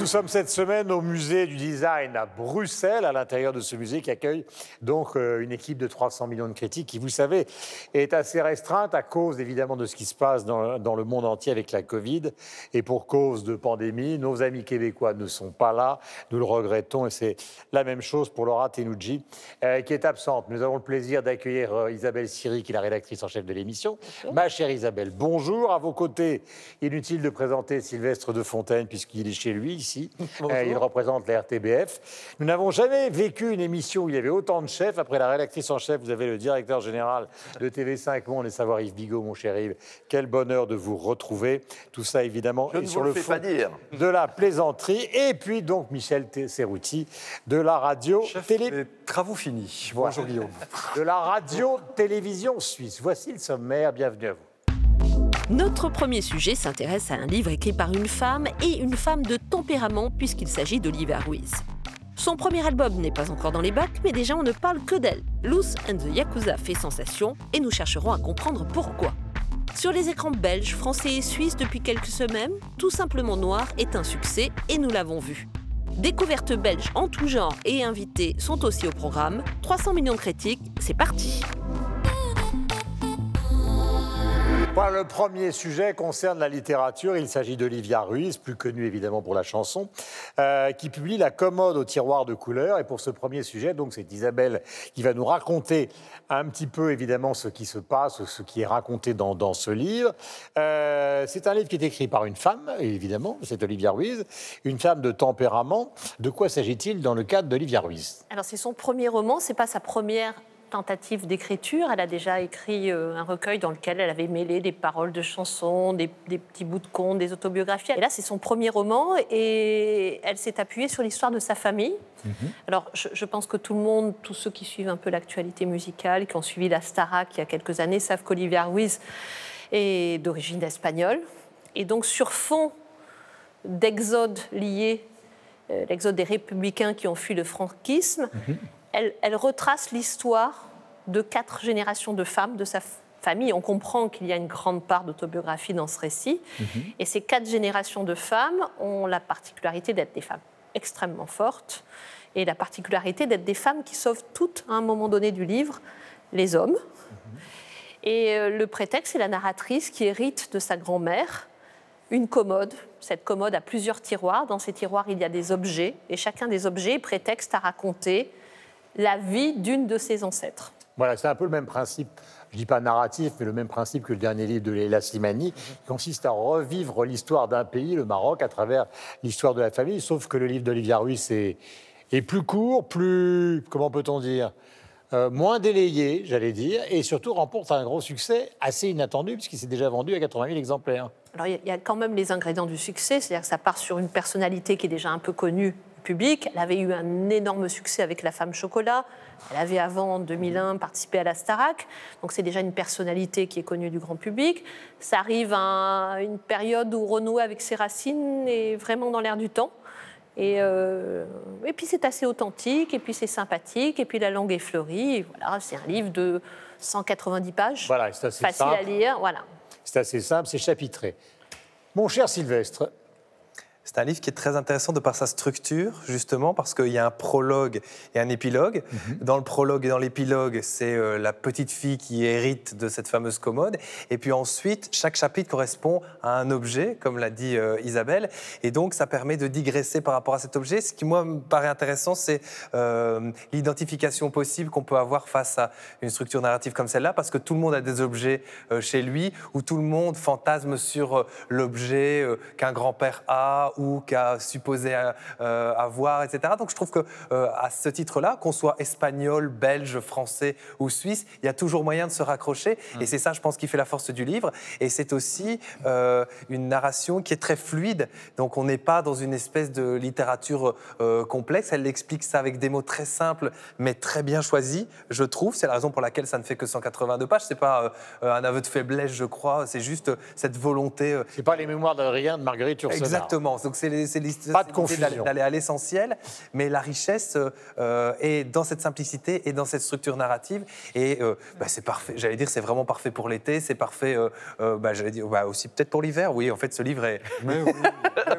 Nous sommes cette semaine au musée du design à Bruxelles, à l'intérieur de ce musée qui accueille donc euh, une équipe de 300 millions de critiques qui, vous savez, est assez restreinte à cause évidemment de ce qui se passe dans, dans le monde entier avec la Covid et pour cause de pandémie. Nos amis québécois ne sont pas là, nous le regrettons et c'est la même chose pour Laura Tenouji euh, qui est absente. Nous avons le plaisir d'accueillir euh, Isabelle Siri qui est la rédactrice en chef de l'émission. Ma chère Isabelle, bonjour. À vos côtés, inutile de présenter Sylvestre de Fontaine puisqu'il est chez lui ici. Euh, il représente la RTBF. Nous n'avons jamais vécu une émission où il y avait autant de chefs. Après la rédactrice en chef, vous avez le directeur général de TV5 Monde et savoir Yves Bigot, mon cher Yves. Quel bonheur de vous retrouver. Tout ça, évidemment, Je est ne sur vous le fond pas dire. de la plaisanterie. Et puis donc Michel Serruti de la radio télé travaux finis. Voilà. Bonjour Guillaume. de la radio télévision suisse. Voici le sommaire. Bienvenue à vous. Notre premier sujet s'intéresse à un livre écrit par une femme et une femme de tempérament puisqu'il s'agit d'Olivia Ruiz. Son premier album n'est pas encore dans les bacs, mais déjà on ne parle que d'elle. Loose and the Yakuza fait sensation et nous chercherons à comprendre pourquoi. Sur les écrans belges, français et suisses depuis quelques semaines, Tout simplement noir est un succès et nous l'avons vu. Découvertes belges en tout genre et invités sont aussi au programme. 300 millions de critiques, c'est parti. Le premier sujet concerne la littérature. Il s'agit d'Olivia Ruiz, plus connue évidemment pour la chanson, euh, qui publie La commode au tiroir de couleurs. Et pour ce premier sujet, donc c'est Isabelle qui va nous raconter un petit peu évidemment ce qui se passe, ce qui est raconté dans, dans ce livre. Euh, c'est un livre qui est écrit par une femme, évidemment, c'est Olivia Ruiz, une femme de tempérament. De quoi s'agit-il dans le cadre d'Olivia Ruiz? Alors c'est son premier roman, c'est pas sa première tentative d'écriture. Elle a déjà écrit euh, un recueil dans lequel elle avait mêlé des paroles de chansons, des, des petits bouts de contes, des autobiographies. Et là, c'est son premier roman et elle s'est appuyée sur l'histoire de sa famille. Alors, je, je pense que tout le monde, tous ceux qui suivent un peu l'actualité musicale, qui ont suivi la Starac il y a quelques années, savent qu'Olivia Ruiz est d'origine espagnole. Et donc, sur fond d'exode lié, euh, l'exode des républicains qui ont fui le franquisme, elle, elle retrace l'histoire de quatre générations de femmes de sa famille. On comprend qu'il y a une grande part d'autobiographie dans ce récit. Et ces quatre générations de femmes ont la particularité d'être des femmes extrêmement fortes et la particularité d'être des femmes qui sauvent toutes, à un moment donné du livre, les hommes. Et euh, le prétexte, c'est la narratrice qui hérite de sa grand-mère une commode. Cette commode a plusieurs tiroirs. Dans ces tiroirs, il y a des objets. Et chacun des objets est prétexte à raconter la vie d'une de ses ancêtres. Voilà, c'est un peu le même principe, je dis pas narratif, mais le même principe que le dernier livre de Leila Slimani, qui consiste à revivre l'histoire d'un pays, le Maroc, à travers l'histoire de la famille, sauf que le livre d'Olivia Ruiz est, est plus court, plus, comment peut-on dire, euh, moins délayé, j'allais dire, et surtout remporte un gros succès assez inattendu, puisqu'il s'est déjà vendu à 80 000 exemplaires. Alors, il y a- quand même les ingrédients du succès, c'est-à-dire que ça part sur une personnalité qui est déjà un peu connue public. Elle avait eu un énorme succès avec La Femme Chocolat. Elle avait avant, en 2001, participé à la Starac. Donc, c'est déjà une personnalité qui est connue du grand public. Ça arrive à une période où renouer avec ses racines est vraiment dans l'air du temps. Et, euh, et puis c'est assez authentique, et puis c'est sympathique, et puis la langue est fleurie. Et voilà, c'est un livre de 190 pages, Voilà, c'est assez facile à lire. Voilà. C'est assez simple, c'est chapitré. Mon cher Sylvestre, C'est un livre qui est très intéressant de par sa structure, justement, parce qu'il y a un prologue et un épilogue. Dans le prologue et dans l'épilogue, c'est euh, la petite fille qui hérite de cette fameuse commode. Et puis ensuite, chaque chapitre correspond à un objet, comme l'a dit euh, Isabelle. Et donc, ça permet de digresser par rapport à cet objet. Ce qui, moi, me paraît intéressant, c'est euh, l'identification possible qu'on peut avoir face à une structure narrative comme celle-là, parce que tout le monde a des objets chez lui, où tout le monde fantasme sur l'objet qu'un grand-père a ou qu'a supposé euh, avoir, etc. Donc je trouve que euh, à ce titre-là, qu'on soit espagnol, belge, français ou suisse, il y a toujours moyen de se raccrocher. Et c'est ça, je pense, qui fait la force du livre. Et c'est aussi euh, une narration qui est très fluide. Donc on n'est pas dans une espèce de littérature complexe. Elle explique ça avec des mots très simples, mais très bien choisis, je trouve. C'est la raison pour laquelle ça ne fait que 182 pages. C'est pas un aveu de faiblesse, je crois. C'est juste cette volonté. c'est pas les mémoires d'Adrien de Marguerite Yourcenar. Exactement. Donc c'est l'idée confusion. d'aller- à l'essentiel, mais la richesse euh, est dans cette simplicité et dans cette structure narrative. Et euh, bah, c'est parfait, j'allais dire, c'est vraiment parfait pour l'été, c'est parfait, euh, euh, bah, j'allais dire, bah, aussi peut-être pour l'hiver. Oui, en fait, ce livre est. Mais oui, mais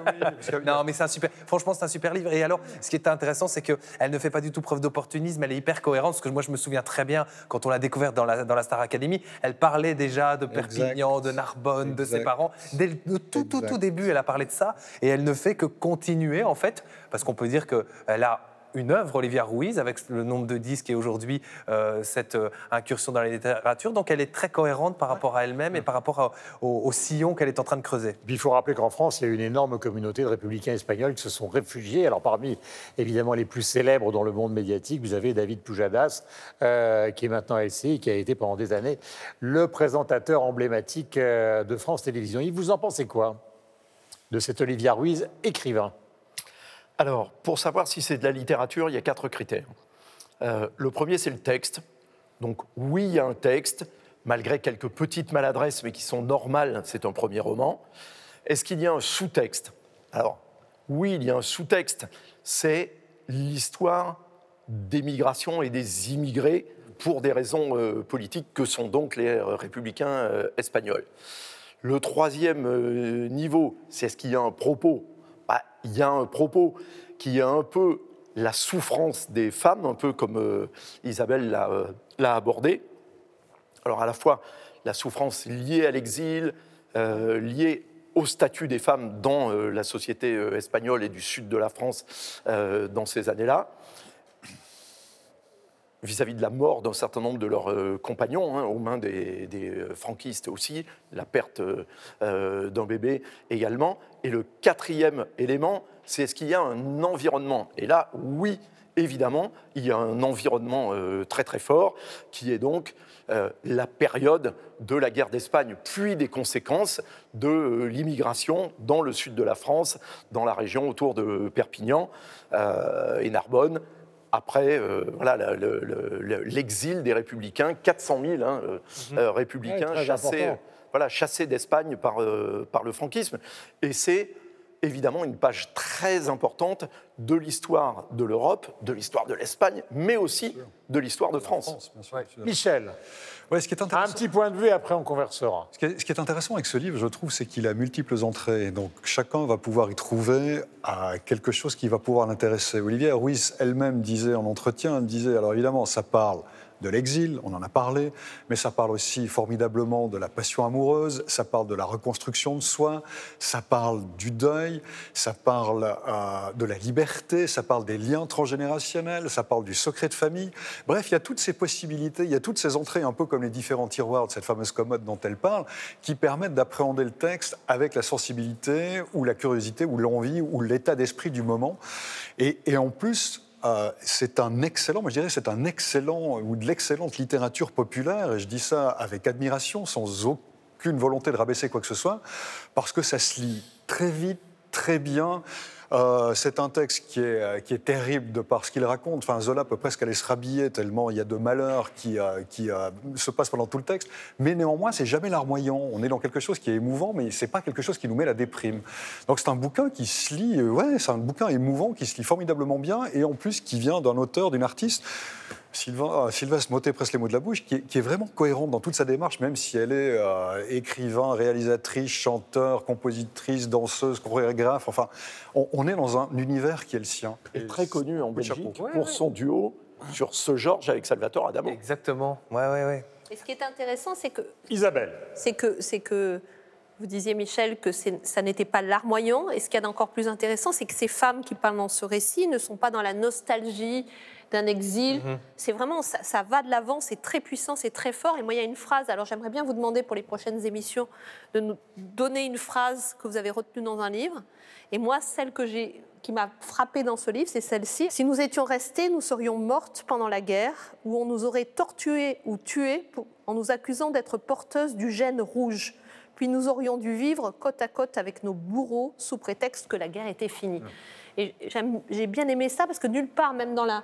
oui, parce que- Non, mais c'est un super. Franchement, c'est un super livre. Et alors, ce qui est intéressant, c'est qu'elle ne fait pas du tout preuve d'opportunisme. Elle est hyper cohérente. Parce que moi, je me souviens très bien quand on l'a découverte dans la, dans la Star Academy, elle parlait déjà de Perpignan, de Narbonne, de ses parents. Dès le tout, tout, tout Exact. début, elle a parlé de ça. Et elle ne fait que continuer, en fait, parce qu'on peut dire qu'elle a une œuvre, Olivia Ruiz, avec le nombre de disques et aujourd'hui euh, cette euh, incursion dans la littérature. Donc elle est très cohérente par rapport à elle-même et par rapport au, sillon qu'elle est en train de creuser. Il faut rappeler qu'en France, il y a une énorme communauté de républicains espagnols qui se sont réfugiés. Alors parmi, évidemment, les plus célèbres dans le monde médiatique, vous avez David Pujadas, euh, qui est maintenant à LCI, qui a été pendant des années le présentateur emblématique de France Télévisions. Vous en pensez quoi? De cet Olivia Ruiz, écrivain Alors, pour savoir si c'est de la littérature, il y a quatre critères. Euh, le premier, c'est le texte. Donc, oui, il y a un texte, malgré quelques petites maladresses, mais qui sont normales, c'est un premier roman. Est-ce qu'il y a un sous-texte? Alors, oui, il y a un sous-texte. C'est l'histoire des migrations et des immigrés pour des raisons euh, politiques que sont donc les euh, républicains espagnols. Le troisième euh, niveau, c'est est-ce qu'il y a un propos Bah, Il y a un propos qui a un peu la souffrance des femmes, un peu comme euh, Isabelle l'a euh, l'a abordé. Alors à la fois la souffrance liée à l'exil, liée au statut des femmes dans la société espagnole et du sud de la France dans ces années-là, vis-à-vis de la mort d'un certain nombre de leurs euh, compagnons, hein, aux mains des, euh, franquistes aussi, la perte euh, d'un bébé également. Et le quatrième élément, c'est est-ce qu'il y a un environnement? Et là, oui, évidemment, il y a un environnement très très fort, qui est donc la période de la guerre d'Espagne, puis des conséquences de l'immigration dans le sud de la France, dans la région autour de Perpignan et Narbonne, après euh, voilà, le- le- l'exil des républicains, 400 000 hein, euh, euh, républicains Ouais, chassés, voilà, chassés d'Espagne par, euh, par le franquisme. Et c'est évidemment une page très importante de l'histoire de l'Europe, de l'histoire de l'Espagne, mais aussi de l'histoire de France. bien sûr, bien sûr. Michel, Ouais, ce qui est un petit point de vue et après on conversera. Ce qui, est, ce qui est intéressant avec ce livre, je trouve, c'est qu'il a multiples entrées. Donc chacun va pouvoir y trouver à quelque chose qui va pouvoir l'intéresser. Olivier Ruiz elle-même disait en entretien, elle disait, alors évidemment, ça parle de l'exil, on en a parlé, mais ça parle aussi formidablement de la passion amoureuse, ça parle de la reconstruction de soi, ça parle du deuil, ça parle euh, de la liberté, ça parle des liens transgénérationnels, ça parle du secret de famille. Bref, il y a toutes ces possibilités, il y a toutes ces entrées, un peu comme les différents tiroirs de cette fameuse commode dont elle parle, qui permettent d'appréhender le texte avec la sensibilité ou la curiosité ou l'envie ou l'état d'esprit du moment. Et, et en plus, euh, c'est un excellent, moi je dirais, c'est un excellent ou de l'excellente littérature populaire, et je dis ça avec admiration, sans aucune volonté de rabaisser quoi que ce soit, parce que ça se lit très vite, très bien. Euh, c'est un texte qui est, euh, qui est terrible de par ce qu'il raconte. Enfin, Zola peut presque aller se rhabiller tellement il y a de malheurs qui, euh, qui euh, se passent pendant tout le texte. Mais néanmoins, c'est jamais larmoyant. On est dans quelque chose qui est émouvant, mais c'est pas quelque chose qui nous met la déprime. Donc c'est un bouquin qui se lit, ouais, c'est un bouquin émouvant qui se lit formidablement bien et en plus qui vient d'un auteur, d'une artiste. Sylvain, euh, Sylvestre Motet presse les mots de la bouche, qui est, qui est vraiment cohérente dans toute sa démarche, même si elle est euh, écrivain, réalisatrice, chanteur, compositrice, danseuse, chorégraphe. Enfin, on, on est dans un univers qui est le sien. Et très connu en Belgique pour son duo sur ce Georges avec Salvatore Adamo. Exactement. Ouais, ouais, ouais. Et ce qui est intéressant, c'est que Isabelle, c'est que, c'est que vous disiez, Michel, que c'est- ça n'était pas larmoyant. Et ce qu'il y a d'encore plus intéressant, c'est que ces femmes qui parlent dans ce récit ne sont pas dans la nostalgie d'un exil. C'est vraiment, ça, ça va de l'avant, c'est très puissant, c'est très fort. Et moi, il y a une phrase, alors j'aimerais bien vous demander pour les prochaines émissions de nous donner une phrase que vous avez retenue dans un livre. Et moi, celle que j'ai, qui m'a frappée dans ce livre, c'est celle-ci. Si nous étions restés, nous serions mortes pendant la guerre, où on nous aurait torturées ou pour- en nous accusant d'être porteuses du gène rouge. Puis nous aurions dû vivre côte à côte avec nos bourreaux sous prétexte que la guerre était finie. Et j'ai bien aimé ça parce que nulle part, même dans la,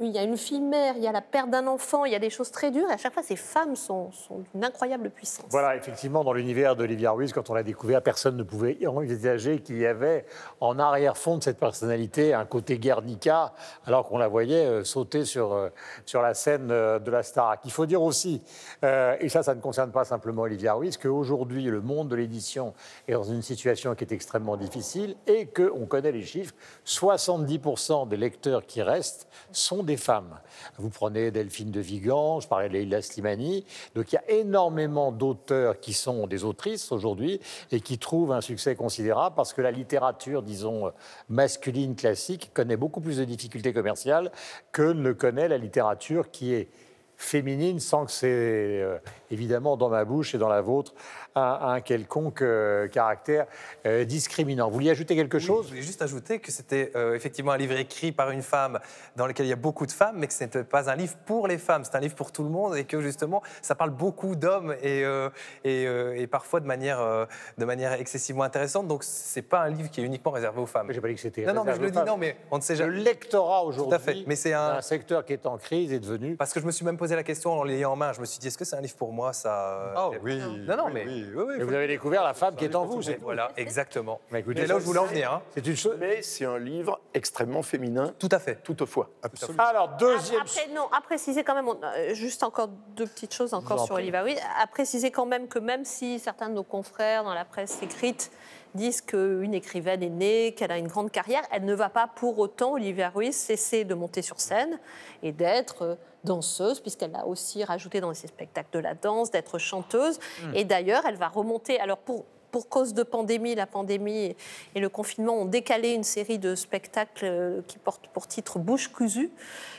il y a une fille mère, il y a la perte d'un enfant, il y a des choses très dures. Et à chaque fois, ces femmes sont, sont d'une incroyable puissance. Voilà, effectivement, dans l'univers d'Olivia Ruiz, quand on l'a découvert, personne ne pouvait envisager qu'il y avait en arrière-fond de cette personnalité un côté Guernica, alors qu'on la voyait euh, sauter sur, euh, sur la scène euh, de la Starac. Il faut dire aussi, euh, et ça, ça ne concerne pas simplement Olivia Ruiz, qu'aujourd'hui, le monde de l'édition est dans une situation qui est extrêmement difficile et qu'on connaît les chiffres. 70% des lecteurs qui restent sont des femmes. Vous prenez Delphine de Vigan, je parlais de Leila Slimani. Donc il y a énormément d'auteurs qui sont des autrices aujourd'hui et qui trouvent un succès considérable parce que la littérature, disons, masculine classique connaît beaucoup plus de difficultés commerciales que ne connaît la littérature qui est féminine sans que c'est euh, évidemment dans ma bouche et dans la vôtre un, un quelconque euh, caractère euh, discriminant. Vous vouliez ajouter quelque Oui, chose? Je voulais juste ajouter que c'était euh, effectivement un livre écrit par une femme dans lequel il y a beaucoup de femmes, mais que ce n'était pas un livre pour les femmes, c'est un livre pour tout le monde et que justement ça parle beaucoup d'hommes et, euh, et, euh, et parfois de manière, euh, de manière excessivement intéressante. Donc c'est pas un livre qui est uniquement réservé aux femmes. J'ai pas dit que c'était. Non, non, mais je le dis, non, mais on ne sait Le jamais. lectorat fait. aujourd'hui, Mais c'est un- un secteur qui est en crise est devenu. Parce que je me suis même posé la question en l'ayant en main. Je me suis dit, est-ce que c'est un livre pour moi ça? Ah euh, oui. Non, non, oui, mais- oui, oui, oui, Et vous avez découvert la femme qui est en vous. C'est- Voilà, exactement. Bah, écoutez, C'est là où je voulais en c'est- venir. hein. C'est une chose. Mais c'est un livre extrêmement féminin, Tout à fait. toutefois. Absolument. Alors deuxième. Après, non, à préciser quand même, on- euh, juste encore deux petites choses encore en sur prie. Oliva Ruiz. À préciser quand même que même si certains de nos confrères dans la presse écrite disent qu'une écrivaine est née, qu'elle a une grande carrière, elle ne va pas pour autant, Olivia Ruiz, cesser de monter sur scène et d'être euh, danseuse, puisqu'elle a aussi rajouté dans ses spectacles de la danse, d'être chanteuse. Et d'ailleurs, elle va remonter. Alors pour pour cause de pandémie, la pandémie et le confinement ont décalé une série de spectacles euh, qui portent pour titre Bouche cousue,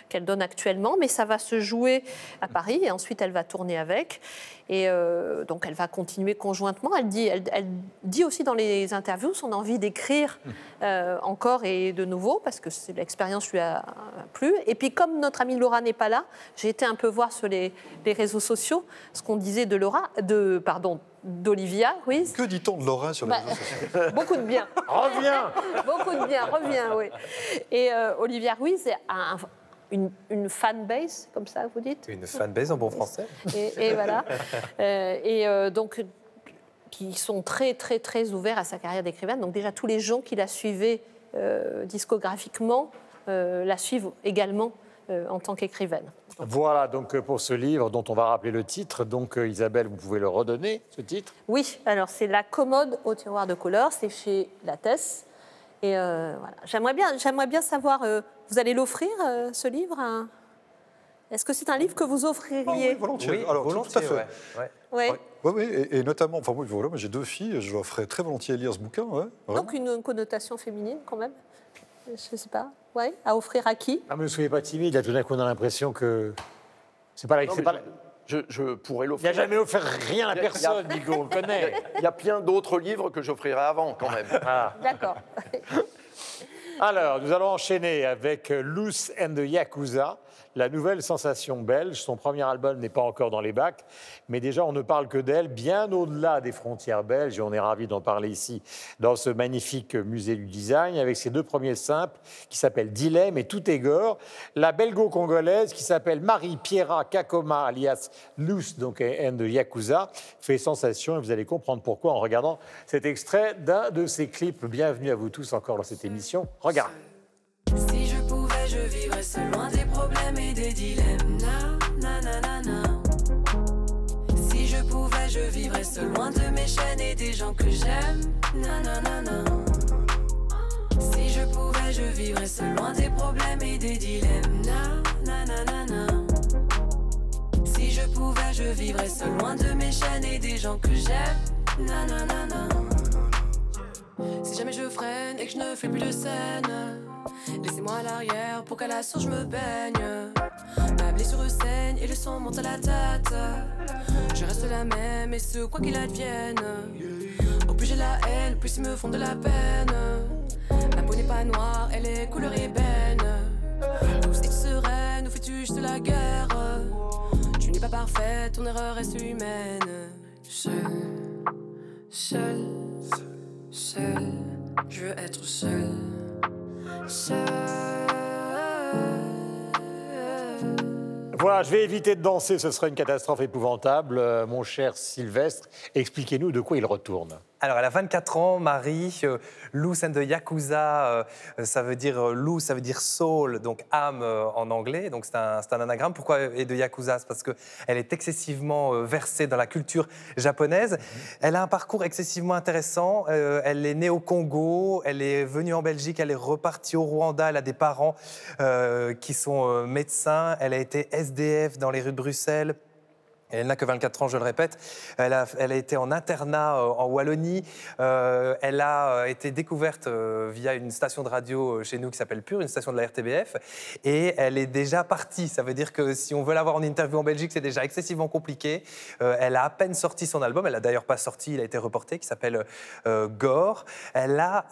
qu'elle donne actuellement, mais ça va se jouer à Paris et ensuite elle va tourner avec. Et euh, donc elle va continuer conjointement. Elle dit, elle, elle dit aussi dans les interviews son envie d'écrire euh, encore et de nouveau, parce que l'expérience lui a plu. Et puis comme notre amie Laura n'est pas là, j'ai été un peu voir sur les, les réseaux sociaux ce qu'on disait de Laura, de, pardon, d'Olivia Ruiz. Que dit-on de Laura sur les Bah, réseaux sociaux Beaucoup de bien. Reviens. Beaucoup de bien, reviens, oui. Et euh, Olivia Ruiz a un- une, une fanbase, comme ça vous dites? Une fanbase en bon français. et, et voilà. Euh, et euh, donc, qui sont très, très, très ouverts à sa carrière d'écrivaine. Donc, déjà, tous les gens qui la suivaient euh, discographiquement euh, la suivent également euh, en tant qu'écrivaine. Voilà donc euh, pour ce livre dont on va rappeler le titre. Donc euh, Isabelle, vous pouvez le redonner, ce titre? Oui, alors c'est La commode au tiroir de couleur, c'est chez Lattès. Et euh, voilà. J'aimerais bien, j'aimerais bien savoir, euh, vous allez l'offrir, euh, ce livre Est-ce que c'est un livre que vous Ah offririez oui, volontiers. Oui, Alors, tout- à fait. ouais, ouais. Oui. Oui, oui, et, et notamment, enfin, moi, voilà, j'ai deux filles, je leur ferais très volontiers lire ce bouquin. Ouais. Donc une connotation féminine quand même Je ne sais pas. Ouais. À offrir à qui? Ah, mais ne soyez pas timide, là tout d'un coup on a l'impression que. C'est pas la. Non, mais pas je, je pourrais Il n'a l'offrir. jamais offert rien à personne, Nico, on le connaît. Il y a plein d'autres livres que j'offrirai avant, quand même. Voilà. D'accord. Alors, nous allons enchaîner avec Loose and the Yakuza, la nouvelle sensation belge. Son premier album n'est pas encore dans les bacs, mais déjà on ne parle que d'elle, bien au-delà des frontières belges, et on est ravi d'en parler ici dans ce magnifique musée du design, avec ses deux premiers simples qui s'appellent Dilemme et Tout est gore. La belgo-congolaise qui s'appelle Marie-Pierra Kakoma, alias Loose donc, and the Yakuza, fait sensation, et vous allez comprendre pourquoi en regardant cet extrait d'un de ses clips. Bienvenue à vous tous encore dans cette émission. Regarde. Je vivrais seul loin des problèmes et des dilemmes. Na, na, na, na. Si je pouvais, je vivrais seul loin de mes chaînes et des gens que j'aime. Na, na, na, na. Si je pouvais, je vivrais seul loin des problèmes et des dilemmes. Na, na, na, na, na. Si je pouvais, je vivrais seul loin de mes chaînes et des gens que j'aime. Na, na, na, na. Si jamais je freine et que je ne fais plus de scène, laissez-moi à l'arrière pour qu'à la source je me baigne. Ma blessure saigne et le sang monte à la tête. Je reste la même et ce quoi qu'il advienne. Au plus j'ai la haine, plus ils me font de la peine. Ma peau n'est pas noire, elle est couleur ébène. Tous est sereine, ou fais-tu juste la guerre? Tu n'es pas parfaite, ton erreur reste humaine. Seul, seul seul, je veux être seul. Voilà, je vais éviter de danser, ce serait une catastrophe épouvantable. Euh, mon cher Sylvestre, expliquez-nous de quoi il retourne. Alors, elle a 24 ans, Marie, euh, Loose and the Yakuza, euh, ça veut dire euh, loose, ça veut dire soul, donc âme en anglais, donc c'est un, anagramme. Pourquoi et de Yakuza? C'est parce qu'elle est excessivement versée dans la culture japonaise. Elle a un parcours excessivement intéressant. Elle est née au Congo, elle est venue en Belgique, elle est repartie au Rwanda, elle a des parents qui sont médecins, elle a été SDF dans les rues de Bruxelles. Elle n'a que 24 ans, je le répète. Elle a, elle a été en internat euh, en Wallonie. Euh, elle a euh, été découverte euh, via une station de radio chez nous qui s'appelle Pure, une station de la RTBF. Et elle est déjà partie. Ça veut dire que si on veut l'avoir en interview en Belgique, c'est déjà excessivement compliqué. Elle a à peine sorti son album. Elle n'a d'ailleurs pas sorti, il a été reporté, qui s'appelle Gore. Elle a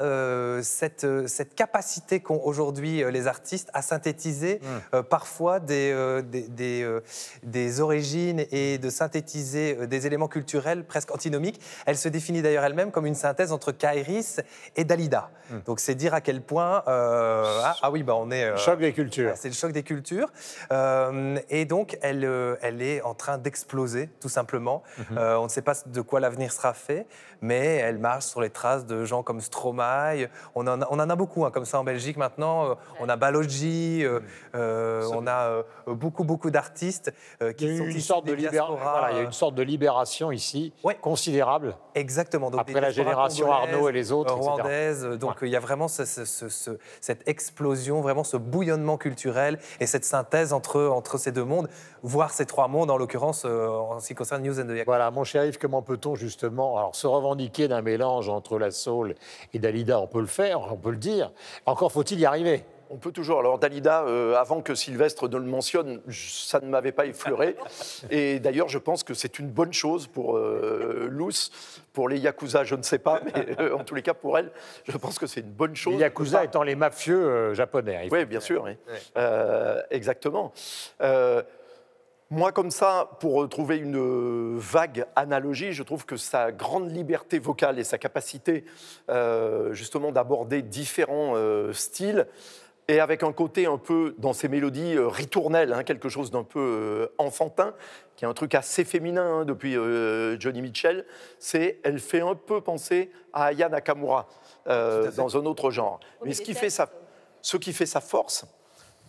cette, cette capacité qu'ont aujourd'hui les artistes à synthétiser euh, parfois des, des, des, des origines et de synthétiser euh, des éléments culturels presque antinomiques. Elle se définit d'ailleurs elle-même comme une synthèse entre Kairis et Dalida. Donc c'est dire à quel point... euh, ah, ah oui, bah on est... euh, Choc des cultures. Ouais, C'est le choc des cultures. Euh, et donc, elle, euh, elle est en train d'exploser, tout simplement. Euh, on ne sait pas de quoi l'avenir sera fait, mais elle marche sur les traces de gens comme Stromae. On en a, on en a beaucoup, hein, comme ça en Belgique maintenant. Euh, on a Balogi, euh, euh, on a euh, beaucoup, beaucoup d'artistes euh, Il y a qui eu sont une issus sorte, de voilà, il y a euh, une sorte de libération ici, Ouais. considérable. Exactement. Donc Après la génération Arnaud et les autres, euh, etc. rwandaises. Donc il y a vraiment ce- ce- ce- ce- cette explosion, vraiment ce bouillonnement culturel et cette synthèse entre, entre ces deux mondes, voire ces trois mondes en l'occurrence euh, en ce qui concerne News and the Yakuza. Voilà, mon cher Yves, comment peut-on justement alors, se revendiquer d'un mélange entre la soul et Dalida? On peut le faire, on peut le dire. Encore faut-il y arriver. On peut toujours. Alors Dalida, euh, avant que Sylvestre ne le mentionne, je- ça ne m'avait pas effleuré. Et d'ailleurs, je pense que c'est une bonne chose pour euh, Luce, pour les Yakuza, je ne sais pas, mais euh, en tous les cas pour elle, je pense que c'est une bonne chose. Les Yakuza étant les mafieux japonais. Oui, bien sûr, oui. Exactement. Moi, comme ça, pour trouver une vague analogie, je trouve que sa grande liberté vocale et sa capacité euh, justement d'aborder différents euh, styles, et avec un côté un peu dans ses mélodies euh, ritournelles, hein, quelque chose d'un peu euh, enfantin, qui est un truc assez féminin hein, depuis euh, Johnny Mitchell, c'est elle fait un peu penser à Aya Nakamura euh, dans un autre genre. Oh, Mais ce qui fait sa, ce qui fait sa force,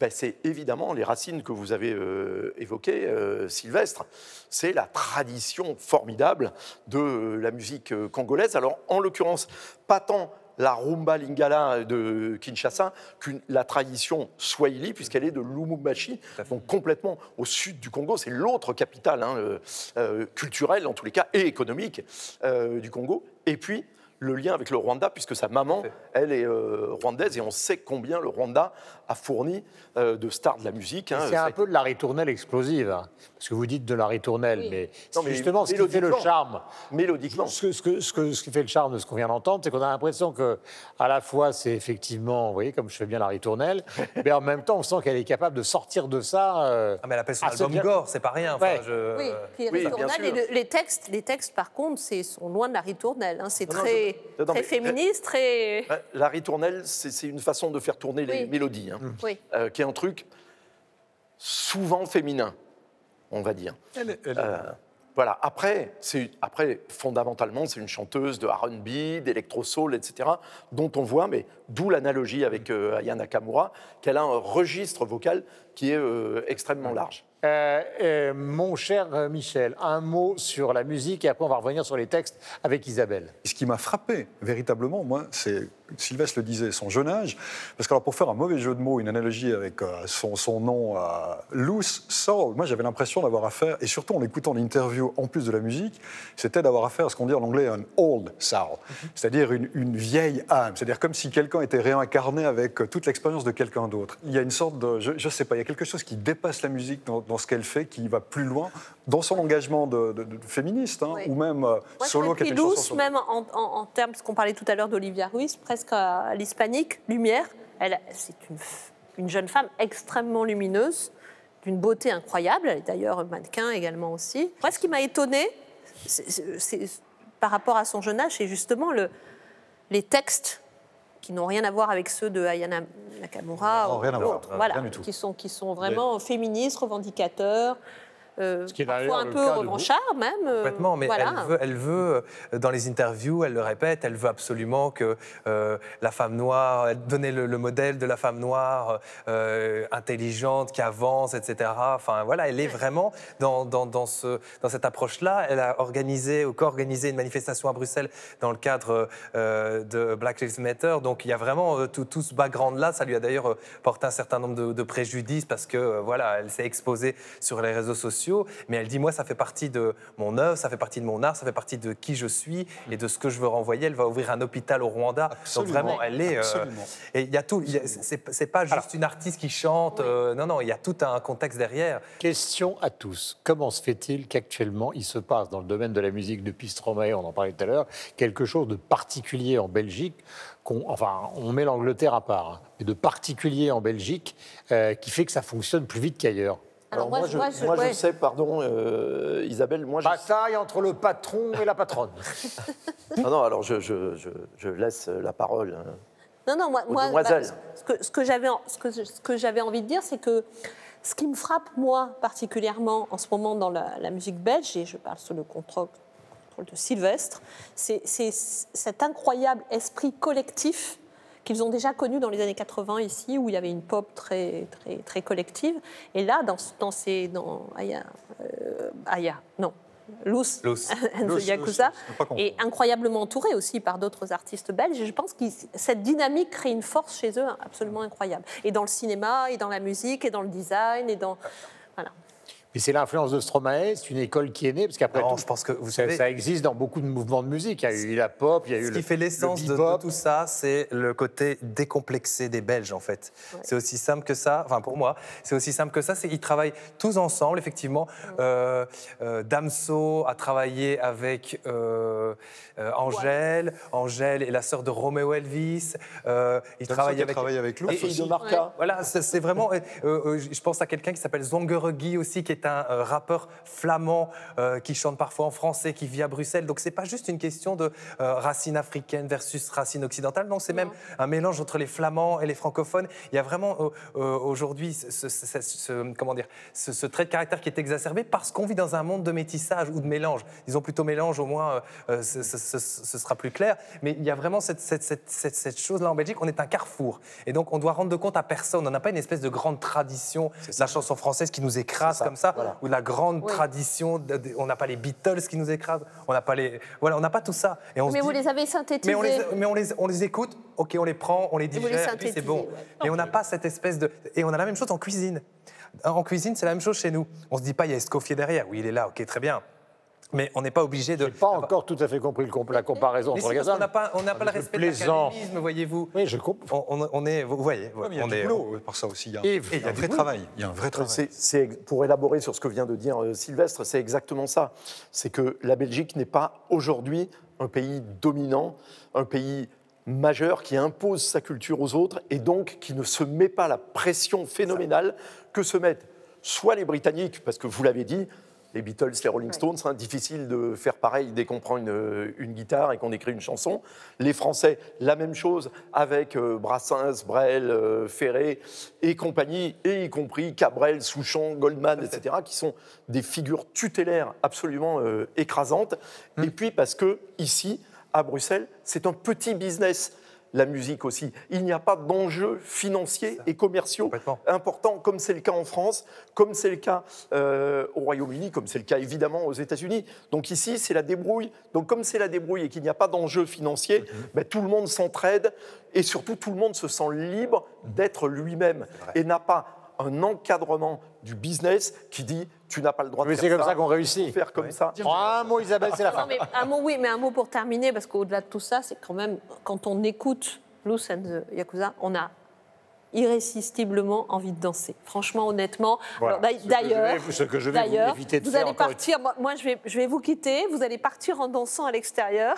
ben, c'est évidemment les racines que vous avez euh, évoquées, euh, Sylvestre. C'est la tradition formidable de euh, la musique congolaise. Alors, en l'occurrence, pas tant la rumba lingala de Kinshasa qu'une la tradition swahili, puisqu'elle est de Lumumbashi, donc complètement au sud du Congo. C'est l'autre capitale hein, euh, euh, culturelle, en tous les cas, et économique euh, du Congo. Et puis, le lien avec le Rwanda, puisque sa maman, elle est euh, rwandaise, et on sait combien le Rwanda a fourni euh, de stars de la musique. hein. C'est un peu de la ritournelle explosive, hein, parce que vous dites de la ritournelle, Oui. mais, Non, c'est mais justement ce qui fait le charme. Mélodiquement. Ce, que- ce que- ce ce qui fait le charme de ce qu'on vient d'entendre, c'est qu'on a l'impression que, à la fois, c'est effectivement, vous voyez, comme je fais bien la ritournelle, mais en même temps, on sent qu'elle est capable de sortir de ça. euh, Ah, mais elle appelle son album bien. Gore, c'est pas rien. Enfin, Ouais. je- Oui, puis oui, bien ritournelle, sûr. et le- les, textes, les textes, par contre, c'est- sont loin de la ritournelle. hein. C'est Non, non, très, je- non, très mais- féministe, très... Ouais, La ritournelle, c'est une façon de faire tourner les Oui. mélodies, hein, Oui. euh, qui est un truc souvent féminin, on va dire. Elle est- elle est- Euh, voilà. Après, c'est après fondamentalement, c'est une chanteuse de R&B, d'électro-soul, etc., dont on voit, mais d'où l'analogie avec euh, Aya Nakamura, qu'elle a un registre vocal qui est euh, extrêmement large. Euh, euh, mon cher Michel, un mot sur la musique et après on va revenir sur les textes avec Isabelle. Ce qui m'a frappé véritablement, moi, c'est, Sylvestre le disait, son jeune âge. Parce que alors, pour faire un mauvais jeu de mots, une analogie avec euh, son, son nom, euh, Loose Soul, moi j'avais l'impression d'avoir affaire, et surtout en écoutant l'interview en plus de la musique, c'était d'avoir affaire à ce qu'on dit en anglais un old soul, c'est-à-dire une, une vieille âme. C'est-à-dire comme si quelqu'un était réincarné avec toute l'expérience de quelqu'un d'autre. Il y a une sorte de, je, je sais pas, il y a quelque chose qui dépasse la musique dans, dans ce qu'elle fait, qui va plus loin dans son engagement de, de- de féministe, hein, Oui. ou même euh, Moi, solo Luce, sur- même en, en- en termes, parce qu'on parlait tout à l'heure d'Olivia Ruiz, presque à l'hispanique, Lumière. Elle, c'est une, une jeune femme extrêmement lumineuse, d'une beauté incroyable. Elle est d'ailleurs mannequin également aussi. Moi, ce qui m'a étonnée, c'est- c'est- c'est- par rapport à son jeune âge, c'est justement le, les textes qui n'ont rien à voir avec ceux de Ayana Nakamura Non, ou rien à voir, d'autres, rien voilà, du tout. qui sont qui sont vraiment féministes, revendicateurs. Euh, qui est parfois un peu revanchards même. euh, Complètement, mais voilà. elle, veut, elle veut, euh, dans les interviews, elle le répète, elle veut absolument que euh, la femme noire, elle donnait le, le modèle de la femme noire euh, intelligente, qui avance, etc. Enfin, voilà, elle est vraiment dans, dans, dans, ce, dans cette approche-là. Elle a organisé, ou co-organisé une manifestation à Bruxelles dans le cadre de Black Lives Matter. Donc, il y a vraiment tout, tout ce background-là. Ça lui a d'ailleurs porté un certain nombre de, de préjudices parce que, voilà, elle s'est exposée sur les réseaux sociaux. Mais elle dit, moi, ça fait partie de mon œuvre, ça fait partie de mon art, ça fait partie de qui je suis et de ce que je veux renvoyer. Elle va ouvrir un hôpital au Rwanda. Absolument. Donc, vraiment, elle est. euh, et il y a tout. C'est pas juste une artiste qui chante. euh, non, non, il y a tout un contexte derrière. Question à tous. Comment se fait-il qu'actuellement, il se passe dans le domaine de la musique depuis Stromae, on en parlait tout à l'heure, quelque chose de particulier en Belgique qu'on- Enfin, on met l'Angleterre à part, hein, mais de particulier en Belgique euh, qui fait que ça fonctionne plus vite qu'ailleurs? Alors, moi, je- moi, je, moi, je- ouais. sais, pardon, euh, Isabelle, moi, je, Bataille entre le patron et la patronne. non, non, alors je, je- je- je laisse la parole. hein. Non, non, moi, moi, demoiselles. bah, ce que, ce que j'avais, en- ce que, je- ce que j'avais envie de dire, c'est que ce qui me frappe, moi, particulièrement en ce moment dans la, la musique belge, et je parle sous le contrôle, contrôle de Sylvestre, c'est, c'est cet incroyable esprit collectif qu'ils ont déjà connu dans les années 80 ici, où il y avait une pop très, très, très collective. Et là, dans, dans ces... Dans, Aya, euh, Aya, non, Loose, and the Yakuza, et incroyablement entouré aussi par d'autres artistes belges. Et je pense que cette dynamique crée une force chez eux absolument incroyable. Et dans le cinéma, et dans la musique, et dans le design, et dans... Mais c'est l'influence de Stromae, c'est une école qui est née, parce qu'après tout, je pense que vous ça, savez- ça existe dans beaucoup de mouvements de musique. Il y a eu la pop, il y a eu Ce le qui fait l'essence le de, tout ça, c'est le côté décomplexé des Belges, en fait. C'est aussi simple que ça, enfin pour moi, c'est aussi simple que ça, c'est qu'ils travaillent tous ensemble, effectivement. Euh, euh, Damso a travaillé avec euh, euh, Angèle, Angèle est la sœur de Romeo Elvis. Euh, il travaille qui a avec... avec Louf Et- de Marca. Voilà, c'est c'est vraiment. euh, euh, je pense à quelqu'un qui s'appelle Zongeregui aussi, qui est un euh, rappeur flamand euh, qui chante parfois en français, qui vit à Bruxelles. Donc c'est pas juste une question de euh, racine africaine versus racine occidentale. Non, c'est même un mélange entre les flamands et les francophones. Il y a vraiment aujourd'hui ce, ce- ce- ce- comment dire, ce, trait de caractère qui est exacerbé parce qu'on vit dans un monde de métissage ou de mélange. Disons plutôt mélange, au moins euh, ce, sera plus clair. Mais il y a vraiment cette, cette- cette- cette- cette chose-là en Belgique. On est un carrefour. Et donc on doit rendre compte à personne. On n'a pas une espèce de grande tradition de la chanson française qui nous écrase comme ça, ou de la grande Oui. tradition. on n'a pas les Beatles qui nous écrasent. On n'a pas les. Voilà, on n'a pas tout ça. Et on Mais vous dit- les avez synthétisés. mais on les, mais on les, on les écoute, ok, on les prend, on les digère, c'est bon. ouais. Mais on n'a pas cette espèce de. Et on a la même chose en cuisine. En cuisine, c'est la même chose chez nous. On se dit pas, il y a Escoffier derrière. Oui, il est là, ok, très bien. Mais on n'est pas obligé de. J'ai pas encore tout à fait compris la comparaison entre les qu'on n'a pas, on n'a pas le respect plaisant. de l'académisme, voyez-vous. Oui, je comprends. On, on- on est, vous voyez, Ouais, mais il y a on du est. boulot par ça aussi. Il y a, Yves. il y a un vrai travail. Il y a un vrai travail. C'est- C'est pour élaborer sur ce que vient de dire euh, Sylvestre, c'est exactement ça. C'est que la Belgique n'est pas aujourd'hui un pays dominant, un pays majeur qui impose sa culture aux autres et donc qui ne se met pas la pression phénoménale que se mettent soit les Britanniques, parce que vous l'avez dit, les Beatles, les Rolling Stones, hein, difficile de faire pareil dès qu'on prend une, une guitare et qu'on écrit une chanson. Les Français, la même chose avec euh, Brassens, Brel, euh, Ferré et compagnie, et y compris Cabrel, Souchon, Goldman, etc., qui sont des figures tutélaires absolument euh, écrasantes. Et puis parce que ici, à Bruxelles, c'est un petit business. La musique aussi. Il n'y a pas d'enjeux financiers et commerciaux importants, comme c'est le cas en France, comme c'est le cas euh, au Royaume-Uni, comme c'est le cas évidemment aux États-Unis. Donc ici, c'est la débrouille. Donc comme c'est la débrouille et qu'il n'y a pas d'enjeux financiers, Mhm. ben, tout le monde s'entraide et surtout tout le monde se sent libre d'être lui-même et n'a pas un encadrement du business qui dit tu n'as pas le droit Mais de c'est faire comme ça qu'on réussit. faire comme ça. Un mot, Isabelle, c'est la fin. Non, mais un mot, oui, mais un mot pour terminer, parce qu'au-delà de tout ça, c'est quand même, quand on écoute Loose and the Yakuza, on a irrésistiblement envie de danser. Franchement, honnêtement. Voilà. Alors, Ce que je D'ailleurs, vais- ce que je vais vous éviter de vous faire allez partir. Moi, moi, je vais, je vais vous quitter. Vous allez partir en dansant à l'extérieur.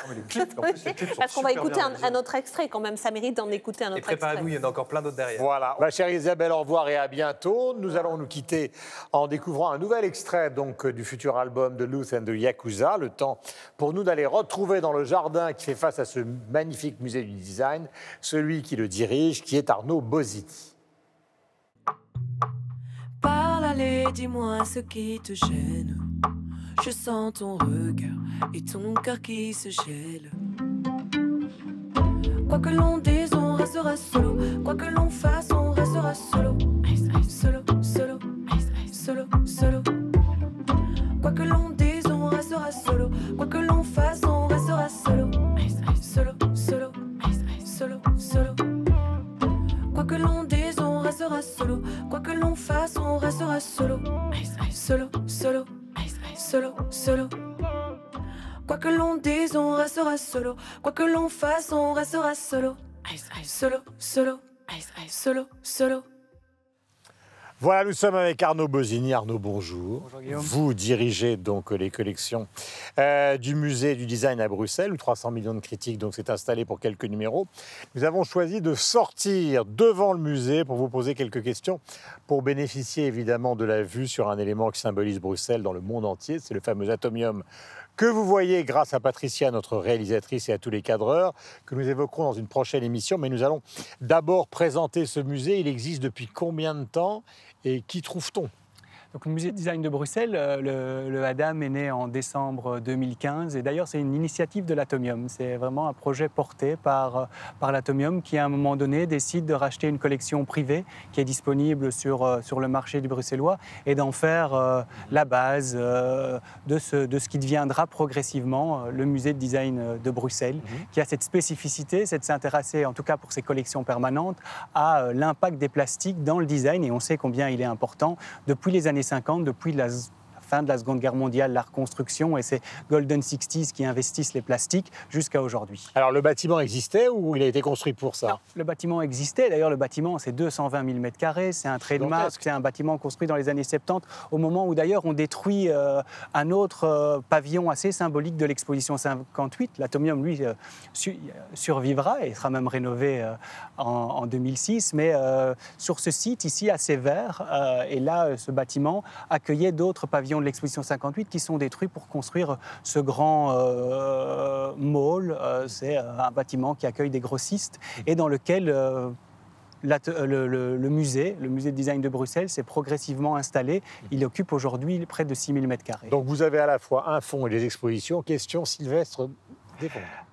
Parce qu'on va écouter un, autre extrait quand même. Ça mérite d'en écouter un Et autre préparez-vous, il y en a encore plein d'autres derrière. Voilà. Ma chère Isabelle, au revoir et à bientôt. Nous allons nous quitter en découvrant un nouvel extrait donc, euh, du futur album de Luth and the Yakuza. Le temps pour nous d'aller retrouver dans le jardin qui fait face à ce magnifique musée du design celui qui le dirige, qui est Arnaud Parle, allez, dis-moi ce qui te gêne. Je sens ton regard et ton cœur qui se gèle. Quoi que l'on dise, on restera solo. Quoi que l'on fasse, on restera solo. Solo, solo, solo, solo. Quoi que l'on dise, on restera solo. Quoi que l'on fasse, on restera solo. Solo, solo, solo, solo. Quoi que l'on restera solo. Quoi que l'on fasse, on restera solo. Solo, solo, solo, solo. Quoi que l'on dise, on restera solo. Quoi que l'on fasse, on restera solo. Solo, solo, solo, solo. Voilà, nous sommes avec Arnaud Bosini. Arnaud, bonjour. Bonjour, Guillaume. Vous dirigez donc les collections euh, du musée du design à Bruxelles, où 300 millions de critiques donc s'est installé pour quelques numéros. Nous avons choisi de sortir devant le musée pour vous poser quelques questions, pour bénéficier évidemment de la vue sur un élément qui symbolise Bruxelles dans le monde entier. C'est le fameux atomium que vous voyez grâce à Patricia, notre réalisatrice, et à tous les cadreurs, que nous évoquerons dans une prochaine émission. Mais nous allons d'abord présenter ce musée. Il existe depuis combien de temps? Et qui trouve-t-on? Donc, le musée de design de Bruxelles, euh, le, le ADAM est né en décembre 2015 et d'ailleurs c'est une initiative de l'Atomium. C'est vraiment un projet porté par, euh, par l'Atomium qui à un moment donné décide de racheter une collection privée qui est disponible sur, euh, sur le marché du bruxellois et d'en faire euh, la base euh, de, ce, de ce qui deviendra progressivement le musée de design de Bruxelles qui a cette spécificité, c'est de s'intéresser en tout cas pour ses collections permanentes à l'impact des plastiques dans le design. Et on sait combien il est important. Depuis les années 50, depuis la fin de la Seconde Guerre mondiale, la reconstruction et ces Golden 60s qui investissent les plastiques jusqu'à aujourd'hui. Alors le bâtiment existait ou il a été construit pour ça? Non, le bâtiment existait. D'ailleurs, le bâtiment, c'est 220 000 m2. C'est un trademark. Gigantesque. C'est un bâtiment construit dans les années 70, au moment où d'ailleurs on détruit euh, un autre euh, pavillon assez symbolique de l'exposition 58. L'Atomium, lui, euh, su- survivra et sera même rénové en, en 2006. Mais sur ce site, ici, à Sévère, et là, ce bâtiment accueillait d'autres pavillons de l'exposition 58 qui sont détruits pour construire ce grand euh, mall. Euh, c'est euh, un bâtiment qui accueille des grossistes et dans lequel le, musée, le musée de design de Bruxelles, s'est progressivement installé. Il occupe aujourd'hui près de 6000 m2. Donc vous avez à la fois un fonds et des expositions. Question Sylvestre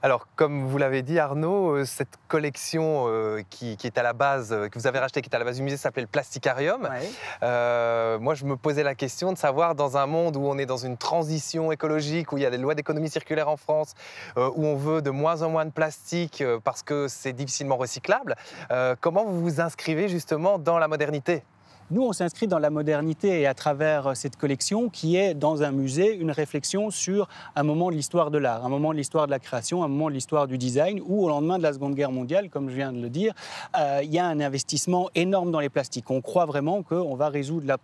Alors, comme vous l'avez dit, Arnaud, euh, cette collection euh, qui, qui est à la base, euh, que vous avez rachetée, qui est à la base du musée, s'appelait le Plasticarium. Ouais. Euh, moi, je me posais la question de savoir, dans un monde où on est dans une transition écologique, où il y a des lois d'économie circulaire en France, euh, où on veut de moins en moins de plastique parce que c'est difficilement recyclable, comment vous vous inscrivez justement dans la modernité? Nous, on s'inscrit dans la modernité et à travers euh, cette collection qui est dans un musée une réflexion sur un moment de l'histoire de l'art, un moment de l'histoire de la création, un moment de l'histoire du design, où au lendemain de la Seconde Guerre mondiale, comme je viens de le dire, euh, il y a un investissement énorme dans les plastiques. On croit vraiment qu'on va résoudre la,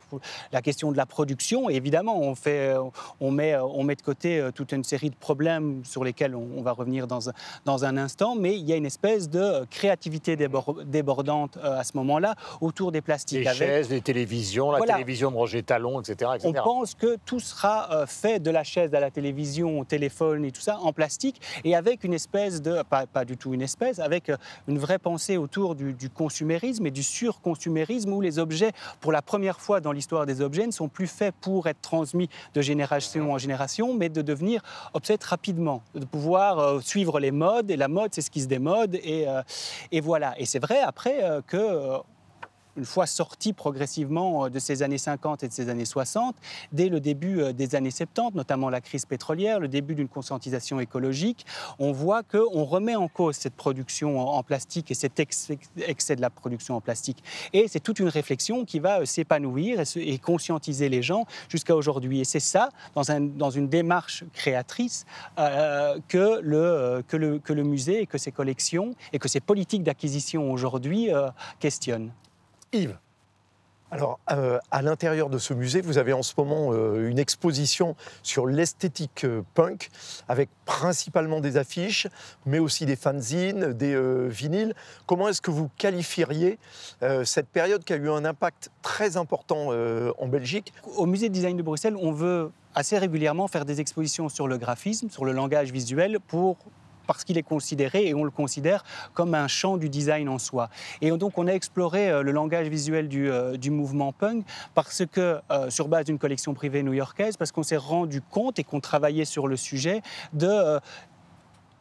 la question de la production. Et évidemment, on, fait, euh, on, met, on met de côté toute une série de problèmes sur lesquels on, on va revenir dans un, dans un instant, mais il y a une espèce de créativité débor- débordante à ce moment-là autour des plastiques. Les avec- chaises, les télévisions, la Voilà. télévision de Roger Talon, etc. etc. on pense que tout sera euh, fait de la chaise à la télévision, au téléphone et tout ça en plastique et avec une espèce de, pas, pas du tout une espèce, avec euh, une vraie pensée autour du, du consumérisme et du surconsumérisme où les objets, pour la première fois dans l'histoire des objets, ne sont plus faits pour être transmis de génération en génération, mais de devenir obsolètes rapidement, de pouvoir euh, suivre les modes et la mode c'est ce qui se démode et, euh, et voilà. Et c'est vrai après euh, que une fois sorti progressivement euh, de ces années 50 et de ces années 60, dès le début euh, des années 70, notamment la crise pétrolière, le début d'une conscientisation écologique, on voit qu'on remet en cause cette production en plastique et cet excès, de la production en plastique. Et c'est toute une réflexion qui va euh, s'épanouir et, se- et conscientiser les gens jusqu'à aujourd'hui. Et c'est ça, dans, un- dans une démarche créatrice, que, le, musée et que ses collections et que ses politiques d'acquisition aujourd'hui questionnent. Yves Alors, euh, à l'intérieur de ce musée, vous avez en ce moment euh, une exposition sur l'esthétique euh, punk, avec principalement des affiches, mais aussi des fanzines, des vinyles. Comment est-ce que vous qualifieriez cette période qui a eu un impact très important en Belgique? Au musée de design de Bruxelles, on veut assez régulièrement faire des expositions sur le graphisme, sur le langage visuel, pour parce qu'il est considéré, et on le considère, comme un champ du design en soi. Et donc on a exploré euh, le langage visuel du, euh, du mouvement punk parce que, euh, sur base d'une collection privée new-yorkaise, parce qu'on s'est rendu compte et qu'on travaillait sur le sujet de...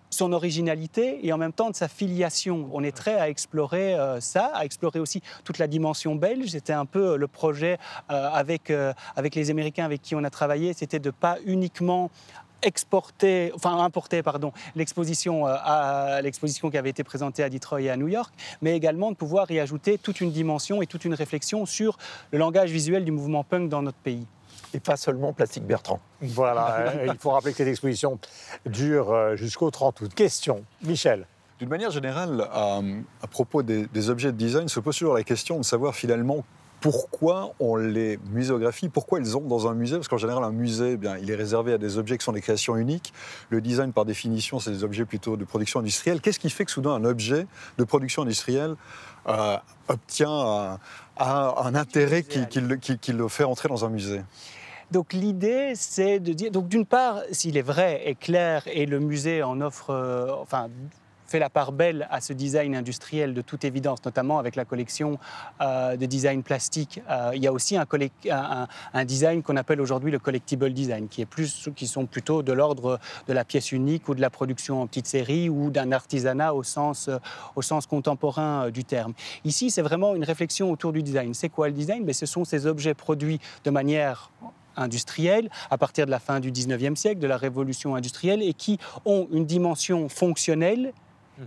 son originalité et en même temps de sa filiation. On est très à explorer ça, à explorer aussi toute la dimension belge. C'était un peu le projet avec, avec les Américains avec qui on a travaillé, c'était de pas uniquement exporter, enfin importer, pardon, l'exposition euh, à l'exposition qui avait été présentée à Detroit et à New York, mais également de pouvoir y ajouter toute une dimension et toute une réflexion sur le langage visuel du mouvement punk dans notre pays. et pas seulement Plastique Bertrand Voilà, euh, il faut rappeler que cette exposition dure euh, jusqu'au 30 août. Question, Michel. D'une manière générale, à, à propos des, des objets de design, se pose toujours la question de savoir finalement pourquoi on les muséographie, pourquoi ils ont dans un musée, parce qu'en général un musée, eh bien, il est réservé à des objets qui sont des créations uniques. Le design, par définition, c'est des objets plutôt de production industrielle. Qu'est-ce qui fait que soudain un objet de production industrielle euh, obtient un, intérêt qui le fait entrer dans un musée? Donc l'idée, c'est de dire, donc d'une part, s'il est vrai et clair, et le musée en offre, euh, enfin, fait la part belle à ce design industriel de toute évidence, notamment avec la collection euh, de design plastique. Euh, il y a aussi un, design qu'on appelle aujourd'hui le collectible design, qui, est plus, qui sont plutôt de l'ordre de la pièce unique ou de la production en petite série ou d'un artisanat au sens, au sens contemporain euh, du terme. Ici, c'est vraiment une réflexion autour du design. C'est quoi le design? Mais Ce sont ces objets produits de manière industrielle à partir de la fin du 19e siècle, de la révolution industrielle, et qui ont une dimension fonctionnelle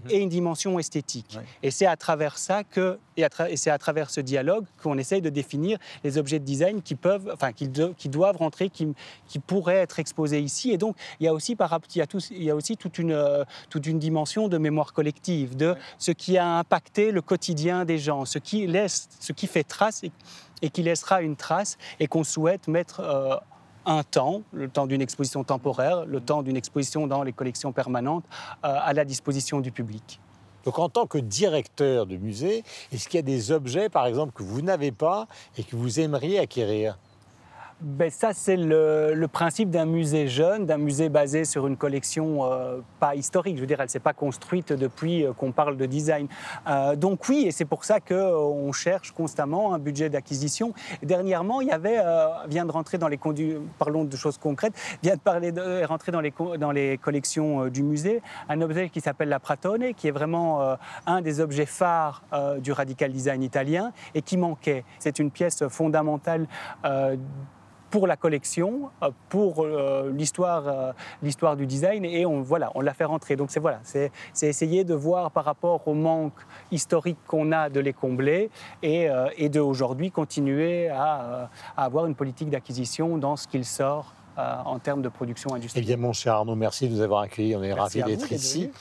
et une dimension esthétique. Ouais. Et c'est à travers ça que, et, à tra- et c'est à travers ce dialogue qu'on essaye de définir les objets de design qui peuvent, enfin, qui, do- qui doivent rentrer, qui, qui pourraient être exposés ici. Et donc, il y a aussi, par, il y a tous- il y a aussi toute, une, euh, toute une dimension de mémoire collective, de ce qui a impacté le quotidien des gens, ce qui, laisse, ce qui fait trace et, et qui laissera une trace et qu'on souhaite mettre euh, un temps, le temps d'une exposition temporaire, le temps d'une exposition dans les collections permanentes, euh, à la disposition du public. Donc en tant que directeur de musée, est-ce qu'il y a des objets, par exemple, que vous n'avez pas et que vous aimeriez acquérir? Ben, ça, c'est le, principe d'un musée jeune, d'un musée basé sur une collection euh, pas historique. Je veux dire, elle ne s'est pas construite depuis euh, qu'on parle de design. Euh, donc oui, et c'est pour ça qu'on cherche constamment un budget d'acquisition. Dernièrement, il y avait, vient de rentrer dans les condu- parlons de choses concrètes, vient de parler rentré dans les, dans les collections du musée, un objet qui s'appelle la Pratone, qui est vraiment un des objets phares du radical design italien et qui manquait. C'est une pièce fondamentale pour la collection, euh, pour euh, l'histoire, euh, l'histoire du design, et on voilà, on l'a fait rentrer. Donc c'est voilà, c'est, c'est essayer de voir par rapport au manque historique qu'on a de les combler, et, et de aujourd'hui continuer à, à avoir une politique d'acquisition dans ce qu'il sort en termes de production Eh industrielle. bien, mon cher Arnaud, merci de nous avoir accueillis. On est ravis d'être ici.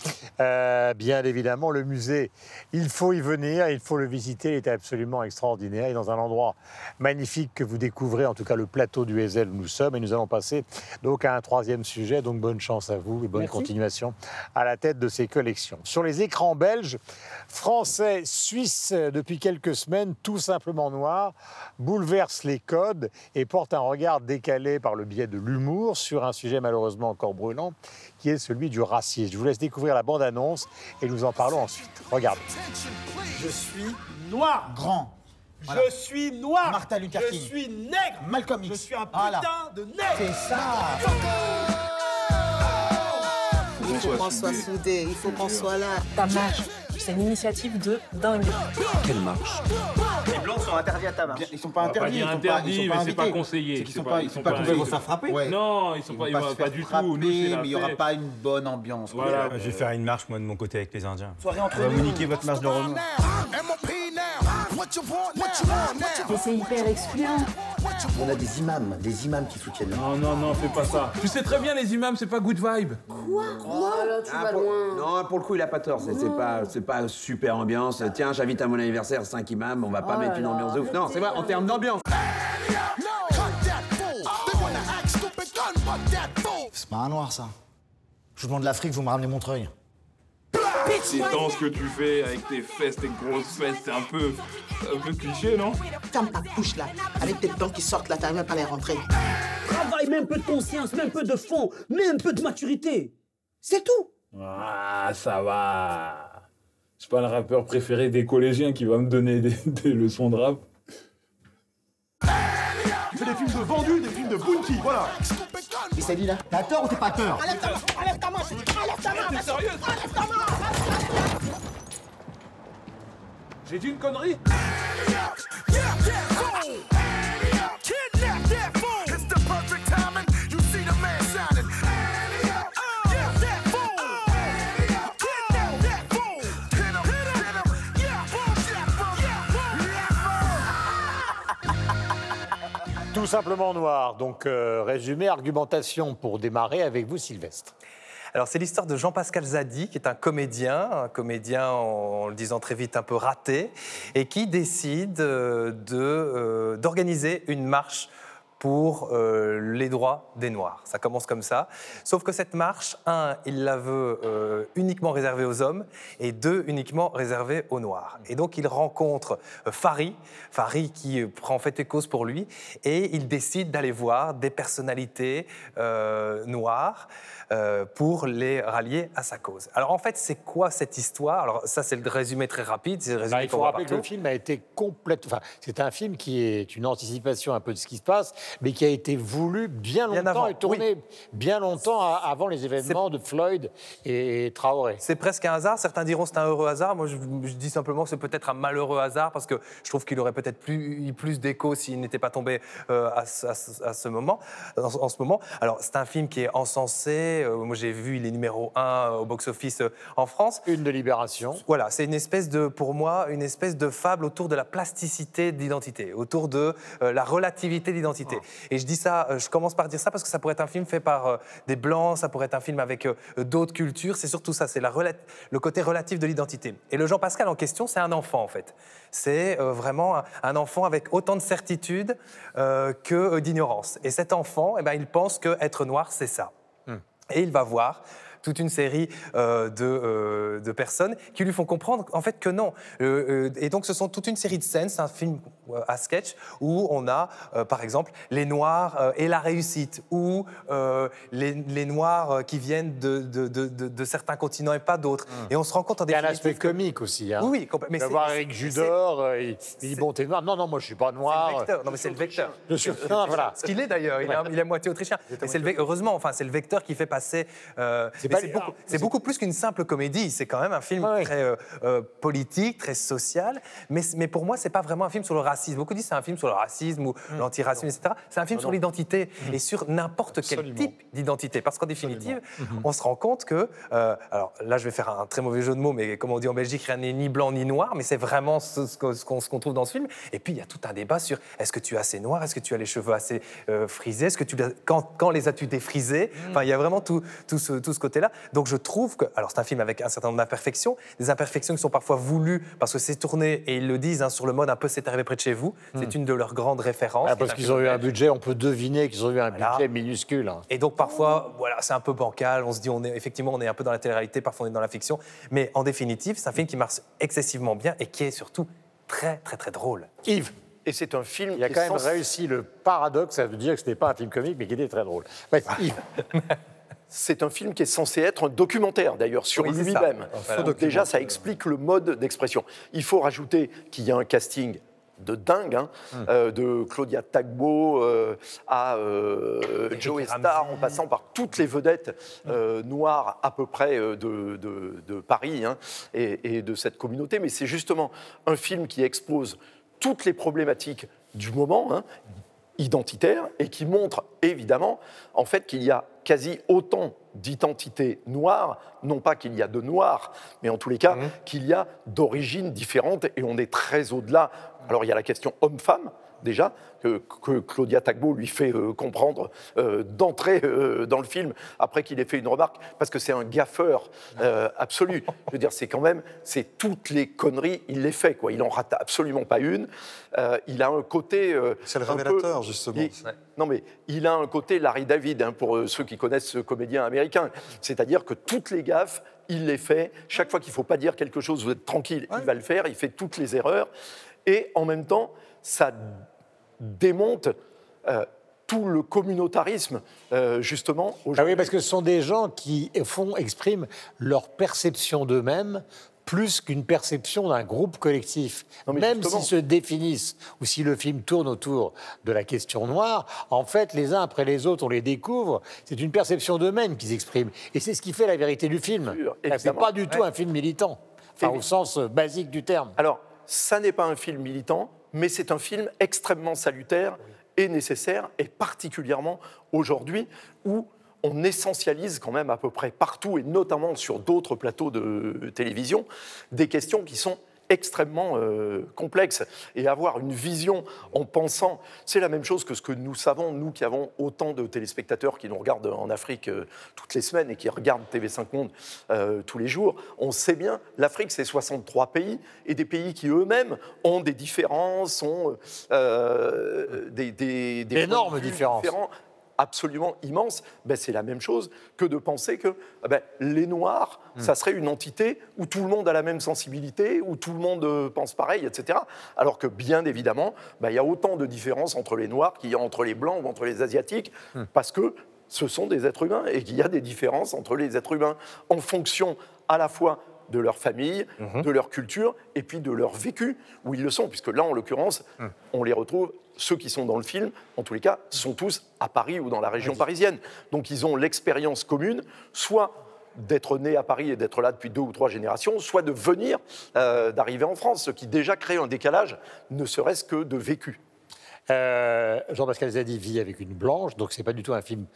Euh, bien évidemment, le musée, il faut y venir, il faut le visiter. Il est absolument extraordinaire. Et dans un endroit magnifique que vous découvrez, en tout cas le plateau du Hazel où nous sommes. Et nous allons passer donc à un troisième sujet. Donc bonne chance à vous et bonne Merci. continuation à la tête de ces collections. Sur les écrans belges, français, suisses, euh, depuis quelques semaines, tout simplement noirs, bouleversent les codes et portent un regard décalé par le biais de l'humour sur un sujet malheureusement encore brûlant, qui est celui du racisme. Je vous laisse découvrir la bande-annonce et nous en parlons ensuite. Regardez. Je suis noir. Grand. Voilà. Je suis noir. Martin Luther Je King. suis nègre. Malcolm Je X. suis un putain Voilà. de nègre. C'est ça. Il faut qu'on soit soudés, il faut qu'on soit là. Ta marche, c'est une initiative de dingue. Les blancs sont interdits à ta marche. Ils sont pas interdits. ils sont pas, interdit, ils sont mais c'est pas conseillé. C'est qu'ils C'est sont pas- ils ils sont pas va invités. se faire frapper. Ouais. Non, ils sont Ils pas, vont ils pas vont du tout. mais il y aura pas une bonne ambiance. quoi. Voilà. Je vais faire une marche, moi, de mon côté, avec les Indiens. Soirée On entre va vous niquer votre marche de Renault. Et c'est hyper excluant. On a des imams, des imams qui soutiennent. Non, non, non, fais pas ça. Tu sais très bien, les imams, c'est pas good vibe. Quoi? Quoi là, tu vas pour- loin. Non, pour le coup, il a pas tort. C'est c'est pas, c'est pas super ambiance. Tiens, j'invite à mon anniversaire 5 imams, on va pas Oh mettre une ambiance de ouf. Non, c'est vrai, en termes d'ambiance. C'est pas un noir, ça. Je vous demande l'Afrique, vous me ramenez Montreuil. Ces danses que tu fais avec tes fesses, tes grosses fesses, c'est un peu, un peu cliché, non Ferme ta bouche là. Avec tes dents qui sortent là, t'arrives même pas à les rentrer. Travaille, mets un peu de conscience, mets un peu de fond, mets un peu de maturité. C'est tout. Ah, ça va. C'est pas le rappeur préféré des collégiens qui va me donner des, des leçons de rap. Tu fais des films de vendus, des films de bounty, voilà. Et c'est dit là T'as tort ou t'es pas peur Enlève ta main, enlève ta main, enlève ta main. Enlève ta main. J'ai dit une connerie Tout simplement noir. Donc, euh, résumé, argumentation pour démarrer avec vous, Sylvestre. Alors, c'est l'histoire de Jean-Pascal Zadi, qui est un comédien, un comédien, en, le disant très vite, un peu raté, et qui décide euh, euh, d'organiser une marche pour euh, les droits des Noirs. Ça commence comme ça. Sauf que cette marche, un, il la veut euh, uniquement réservée aux hommes, et deux, uniquement réservée aux Noirs. Et donc, il rencontre euh, Fari, Fari qui euh, prend en fait et cause pour lui, et il décide d'aller voir des personnalités noires pour les rallier à sa cause. Alors en fait, c'est quoi cette histoire? Alors ça, c'est le résumé très rapide. C'est le résumé Bah, il faut rappeler que le film a été complète. Enfin, c'est un film qui est une anticipation un peu de ce qui se passe, mais qui a été voulu bien Bien longtemps avant, et tourné bien longtemps avant les événements de Floyd et Traoré. C'est presque un hasard. Certains diront c'est un heureux hasard. Moi, je, je dis simplement que c'est peut-être un malheureux hasard parce que je trouve qu'il aurait peut-être plus, eu plus d'écho s'il n'était pas tombé euh, à, ce- à ce- à ce moment, en, en ce moment. Alors, c'est un film qui est encensé. Euh, moi, j'ai vu, il est numéro un au box-office euh, en France. Une de Libération. Voilà, c'est une espèce de, pour moi, une espèce de fable autour de la plasticité d'identité, autour de euh, la relativité d'identité. Et je dis ça, euh, je commence par dire ça parce que ça pourrait être un film fait par euh, des blancs, ça pourrait être un film avec euh, d'autres cultures. C'est surtout ça, c'est le côté relatif de l'identité. Et le Jean-Pascal en question, c'est un enfant en fait. C'est vraiment un, enfant avec autant de certitude que d'ignorance. Et cet enfant, eh ben, il pense que être noir, c'est ça. Et il va voir toute une série euh, de, euh, de personnes qui lui font comprendre en fait que non. Euh, et donc ce sont toute une série de scènes, c'est un film à sketch où on a euh, par exemple les Noirs euh, et la réussite, ou euh, les, les Noirs euh, qui viennent de, de, de- de- de certains continents et pas d'autres. Et on se rend compte en Il y a un définitive aspect comique aussi. Hein. Oui, oui, complètement. Mais De c'est- voir c'est- Eric Judor, euh, il, il dit Bon, t'es noir. Non, non, moi je suis pas C'est noir. le vecteur. Non, mais c'est le vecteur. Je suis- non, voilà. Ce qu'il est d'ailleurs, il, est- à moitié autrichien. Et c'est le heureusement, enfin, c'est le vecteur qui fait passer. euh, mais pas- c'est beaucoup, c'est beaucoup plus qu'une simple comédie. C'est quand même un film très euh, euh, politique, très social. Mais, mais pour moi, c'est pas vraiment un film sur le racisme. Beaucoup disent c'est un film sur le racisme ou Mmh. l'antiracisme, etc. C'est un film Ah sur l'identité et sur n'importe quel type d'identité. Parce qu'en définitive, Mmh. on se rend compte que, euh, alors là, je vais faire un très mauvais jeu de mots, mais comme on dit en Belgique, rien n'est ni blanc ni noir, mais c'est vraiment ce, ce qu'on qu'on trouve dans ce film. Et puis, il y a tout un débat sur est-ce que tu es assez noir, est-ce que tu as les cheveux assez euh, frisés, est-ce que tu quand, quand les as-tu défrisés? Enfin, il y a vraiment tout, tout ce, tout ce côté-là. Donc, je trouve que, alors, c'est un film avec un certain nombre d'imperfections, des imperfections qui sont parfois voulues parce que c'est tourné et ils le disent hein, sur le mode un peu c'est arrivé près de chez vous. C'est une de leurs grandes références. Ah, parce qu'ils ont eu un budget, on peut deviner qu'ils ont eu un Voilà. budget minuscule. hein. Et donc parfois, voilà, c'est un peu bancal. On se dit, on est effectivement, on est un peu dans la télé-réalité, parfois on est dans la fiction. Mais en définitive, c'est un film qui marche excessivement bien et qui est surtout très, très, très drôle. Yves, Et c'est un film il a quand même réussi le paradoxe, ça veut dire que ce n'était pas un film comique, mais qui était très drôle. Ouais, Yves, C'est un film qui est censé être un documentaire, d'ailleurs, sur Oui, lui-même. Déjà, ça explique le mode d'expression. Il faut rajouter qu'il y a un casting de dingue, hein, Hum. euh, de Claudia Tagbo euh, à euh, Joe. Star, en passant par toutes les vedettes euh, noires à peu près de, de- de Paris hein, et, et de cette communauté. Mais c'est justement un film qui expose toutes les problématiques du moment. hein, identitaire et qui montre évidemment en fait qu'il y a quasi autant d'identités noires, non pas qu'il y a de noirs, mais en tous les cas qu'il y a d'origines différentes et on est très au-delà. Alors il y a la question homme-femme, déjà, que, que Claudia Tagbo lui fait euh, comprendre euh, d'entrée euh, dans le film, après qu'il ait fait une remarque, parce que c'est un gaffeur euh, absolu. Je veux dire, c'est quand même, c'est toutes les conneries, il les fait, quoi. Il en rate absolument pas une. Il a un côté... C'est le peu- révélateur, justement. il- non, mais il a un côté Larry David, hein, pour ceux qui connaissent ce comédien américain. C'est-à-dire que toutes les gaffes, il les fait. Chaque fois qu'il ne faut pas dire quelque chose, vous êtes tranquille, il va le faire. Il fait toutes les erreurs. Et en même temps, ça démonte euh, tout le communautarisme, euh, justement. Ah oui, parce que ce sont des gens qui font, expriment leur perception d'eux-mêmes plus qu'une perception d'un groupe collectif. Non, Même s'ils se définissent ou si le film tourne autour de la question noire, en fait, les uns après les autres, on les découvre. C'est une perception d'eux-mêmes qu'ils expriment. Et c'est ce qui fait la vérité du film. C'est pas du tout Ouais. un film militant, enfin, au sens basique du terme. Alors, ça n'est pas un film militant, mais c'est un film extrêmement salutaire et nécessaire, et particulièrement aujourd'hui où on essentialise quand même à peu près partout, et notamment sur d'autres plateaux de télévision, des questions qui sont extrêmement euh, complexes. Et avoir une vision en pensant, c'est la même chose que ce que nous savons, nous qui avons autant de téléspectateurs qui nous regardent en Afrique euh, toutes les semaines et qui regardent TV5 Monde euh, tous les jours. On sait bien, l'Afrique, c'est 63 pays, et des pays qui eux-mêmes ont des différences, ont des, des, vue différences. différents absolument immense, ben, c'est la même chose que de penser que ah ben, les Noirs, Hmm. ça serait une entité où tout le monde a la même sensibilité, où tout le monde euh, pense pareil, etc. Alors que bien évidemment, ben, il y a autant de différences entre les Noirs qu'il y a entre les Blancs ou entre les Asiatiques, Hmm. parce que ce sont des êtres humains et qu'il y a des différences entre les êtres humains en fonction à la fois de leur famille, Mhm. de leur culture et puis de leur vécu, où ils le sont, puisque là, en l'occurrence, Hmm. on les retrouve, ceux qui sont dans le film, en tous les cas, sont tous à Paris ou dans la région parisienne. Donc ils ont l'expérience commune, soit d'être nés à Paris et d'être là depuis deux ou trois générations, soit de venir, euh, d'arriver en France, ce qui déjà crée un décalage, ne serait-ce que de vécu. Euh, Jean-Pascal Zadi vit avec une blanche, donc c'est pas du tout un film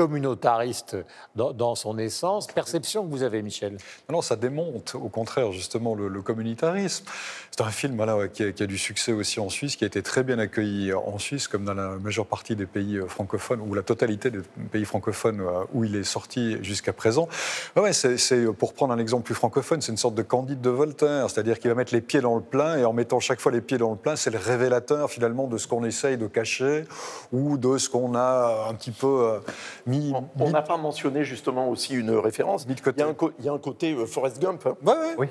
communautariste dans, son essence. Perception que vous avez, Michel Non, ça démonte au contraire justement le, le communautarisme. C'est un film voilà, qui, a, qui a du succès aussi en Suisse, qui a été très bien accueilli en Suisse, comme dans la majeure partie des pays euh, francophones, ou la totalité des pays francophones euh, où il est sorti jusqu'à présent. Ouais, c'est, pour prendre un exemple plus francophone, c'est une sorte de Candide de Voltaire, c'est-à-dire qu'il va mettre les pieds dans le plein, et en mettant chaque fois les pieds dans le plein, c'est le révélateur finalement de ce qu'on essaye de cacher, ou de ce qu'on a un petit peu mis... On n'a pas mentionné justement aussi une référence. Il y a un, il y a un côté euh, Forrest Gump hein,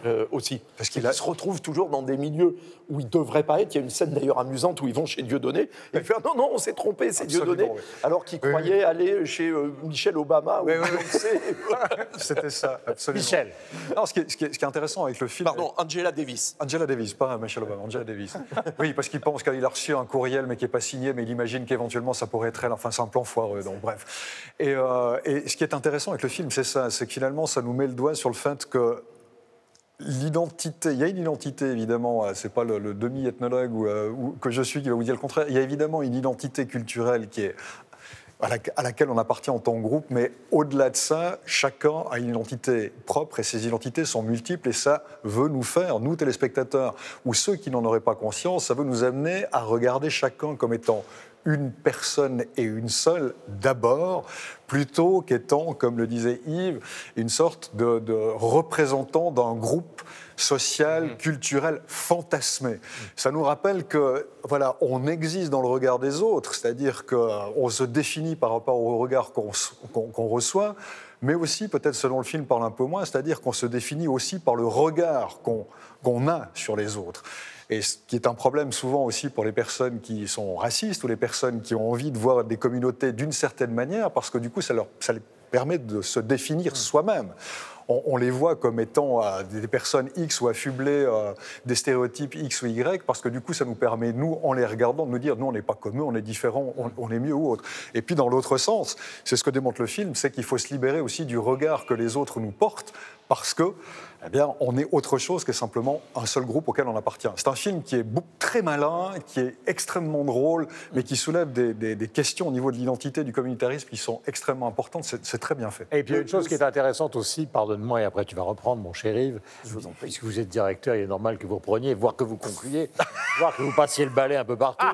euh, aussi. Parce qu'il se retrouve toujours dans des milieux où il ne devrait pas être. Il y a une scène d'ailleurs amusante où ils vont chez Dieudonné. Et il fait ah, Non, non, on s'est trompé, c'est Dieudonné. oui. Alors qu'il croyait aller chez euh, Michel Obama ou. C'était ça, absolument. Michel. Non, ce, qui est, ce qui est- ce qui est intéressant avec le film. Pardon, Angela Davis. Angela Davis, pas Michelle Obama, Angela Davis. Oui, parce qu'il pense qu'il a reçu un courriel mais qui n'est pas signé, mais il imagine qu'éventuellement ça pourrait être elle. Enfin, c'est un plan foireux, donc bref. Et, euh, et ce qui est intéressant avec le film, c'est ça, c'est que finalement, ça nous met le doigt sur le fait que l'identité, il y a une identité évidemment, euh, c'est pas le, demi-ethnologue ou, euh, ou que je suis qui va vous dire le contraire, il y a évidemment une identité culturelle qui est à, à laquelle on appartient en tant que groupe, mais au-delà de ça, chacun a une identité propre et ces identités sont multiples et ça veut nous faire, nous téléspectateurs, ou ceux qui n'en auraient pas conscience, ça veut nous amener à regarder chacun comme étant une personne et une seule d'abord, plutôt qu'étant, comme le disait Yves, une sorte de, de représentant d'un groupe social, culturel fantasmé. Ça nous rappelle que voilà, on existe dans le regard des autres, c'est-à-dire qu'on se définit par rapport au regard qu'on reçoit, mais aussi, peut-être selon le film parle un peu moins, c'est-à-dire qu'on se définit aussi par le regard qu'on qu'on a sur les autres. Et ce qui est un problème souvent aussi pour les personnes qui sont racistes ou les personnes qui ont envie de voir des communautés d'une certaine manière, parce que du coup, ça leur ça les permet de se définir soi-même. On, on les voit comme étant euh, des personnes X ou affublées euh, des stéréotypes X ou Y, parce que du coup, ça nous permet, nous, en les regardant, de nous dire, nous, on n'est pas comme eux, on est différents, on, on est mieux ou autre. Et puis, dans l'autre sens, c'est ce que démontre le film, c'est qu'il faut se libérer aussi du regard que les autres nous portent, parce que eh bien, on est autre chose que simplement un seul groupe auquel on appartient. C'est un film qui est très malin, qui est extrêmement drôle, mais qui soulève des, des- des questions au niveau de l'identité, du communautarisme qui sont extrêmement importantes. C'est très bien fait. Et puis il y a une chose qui est intéressante aussi, pardonne-moi, et après tu vas reprendre, mon cher Yves. Puisque vous êtes directeur, il est normal que vous repreniez, voire que vous concluiez, voire que vous passiez le balai un peu partout.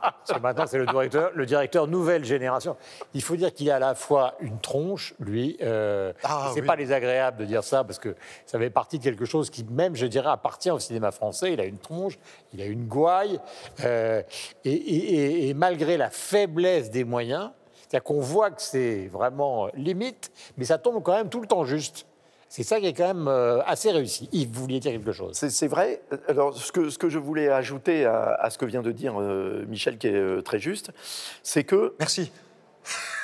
Parce que maintenant, c'est le directeur, le directeur nouvelle génération. Il faut dire qu'il a à la fois une tronche, lui. Euh, Ah, c'est oui. pas désagréable de dire ça, parce que ça fait partie de quelque chose qui, même, je dirais, appartient au cinéma français. Il a une tronche, il a une gouaille. euh, et, et- et- et malgré la faiblesse des moyens, c'est-à-dire qu'on voit que c'est vraiment limite, mais ça tombe quand même tout le temps juste. C'est ça qui est quand même euh, assez réussi. Yves, vous vouliez dire quelque chose? C'est vrai. Alors, ce que, ce que je voulais ajouter à, à ce que vient de dire euh, Michel, qui est euh, très juste, c'est que. Merci.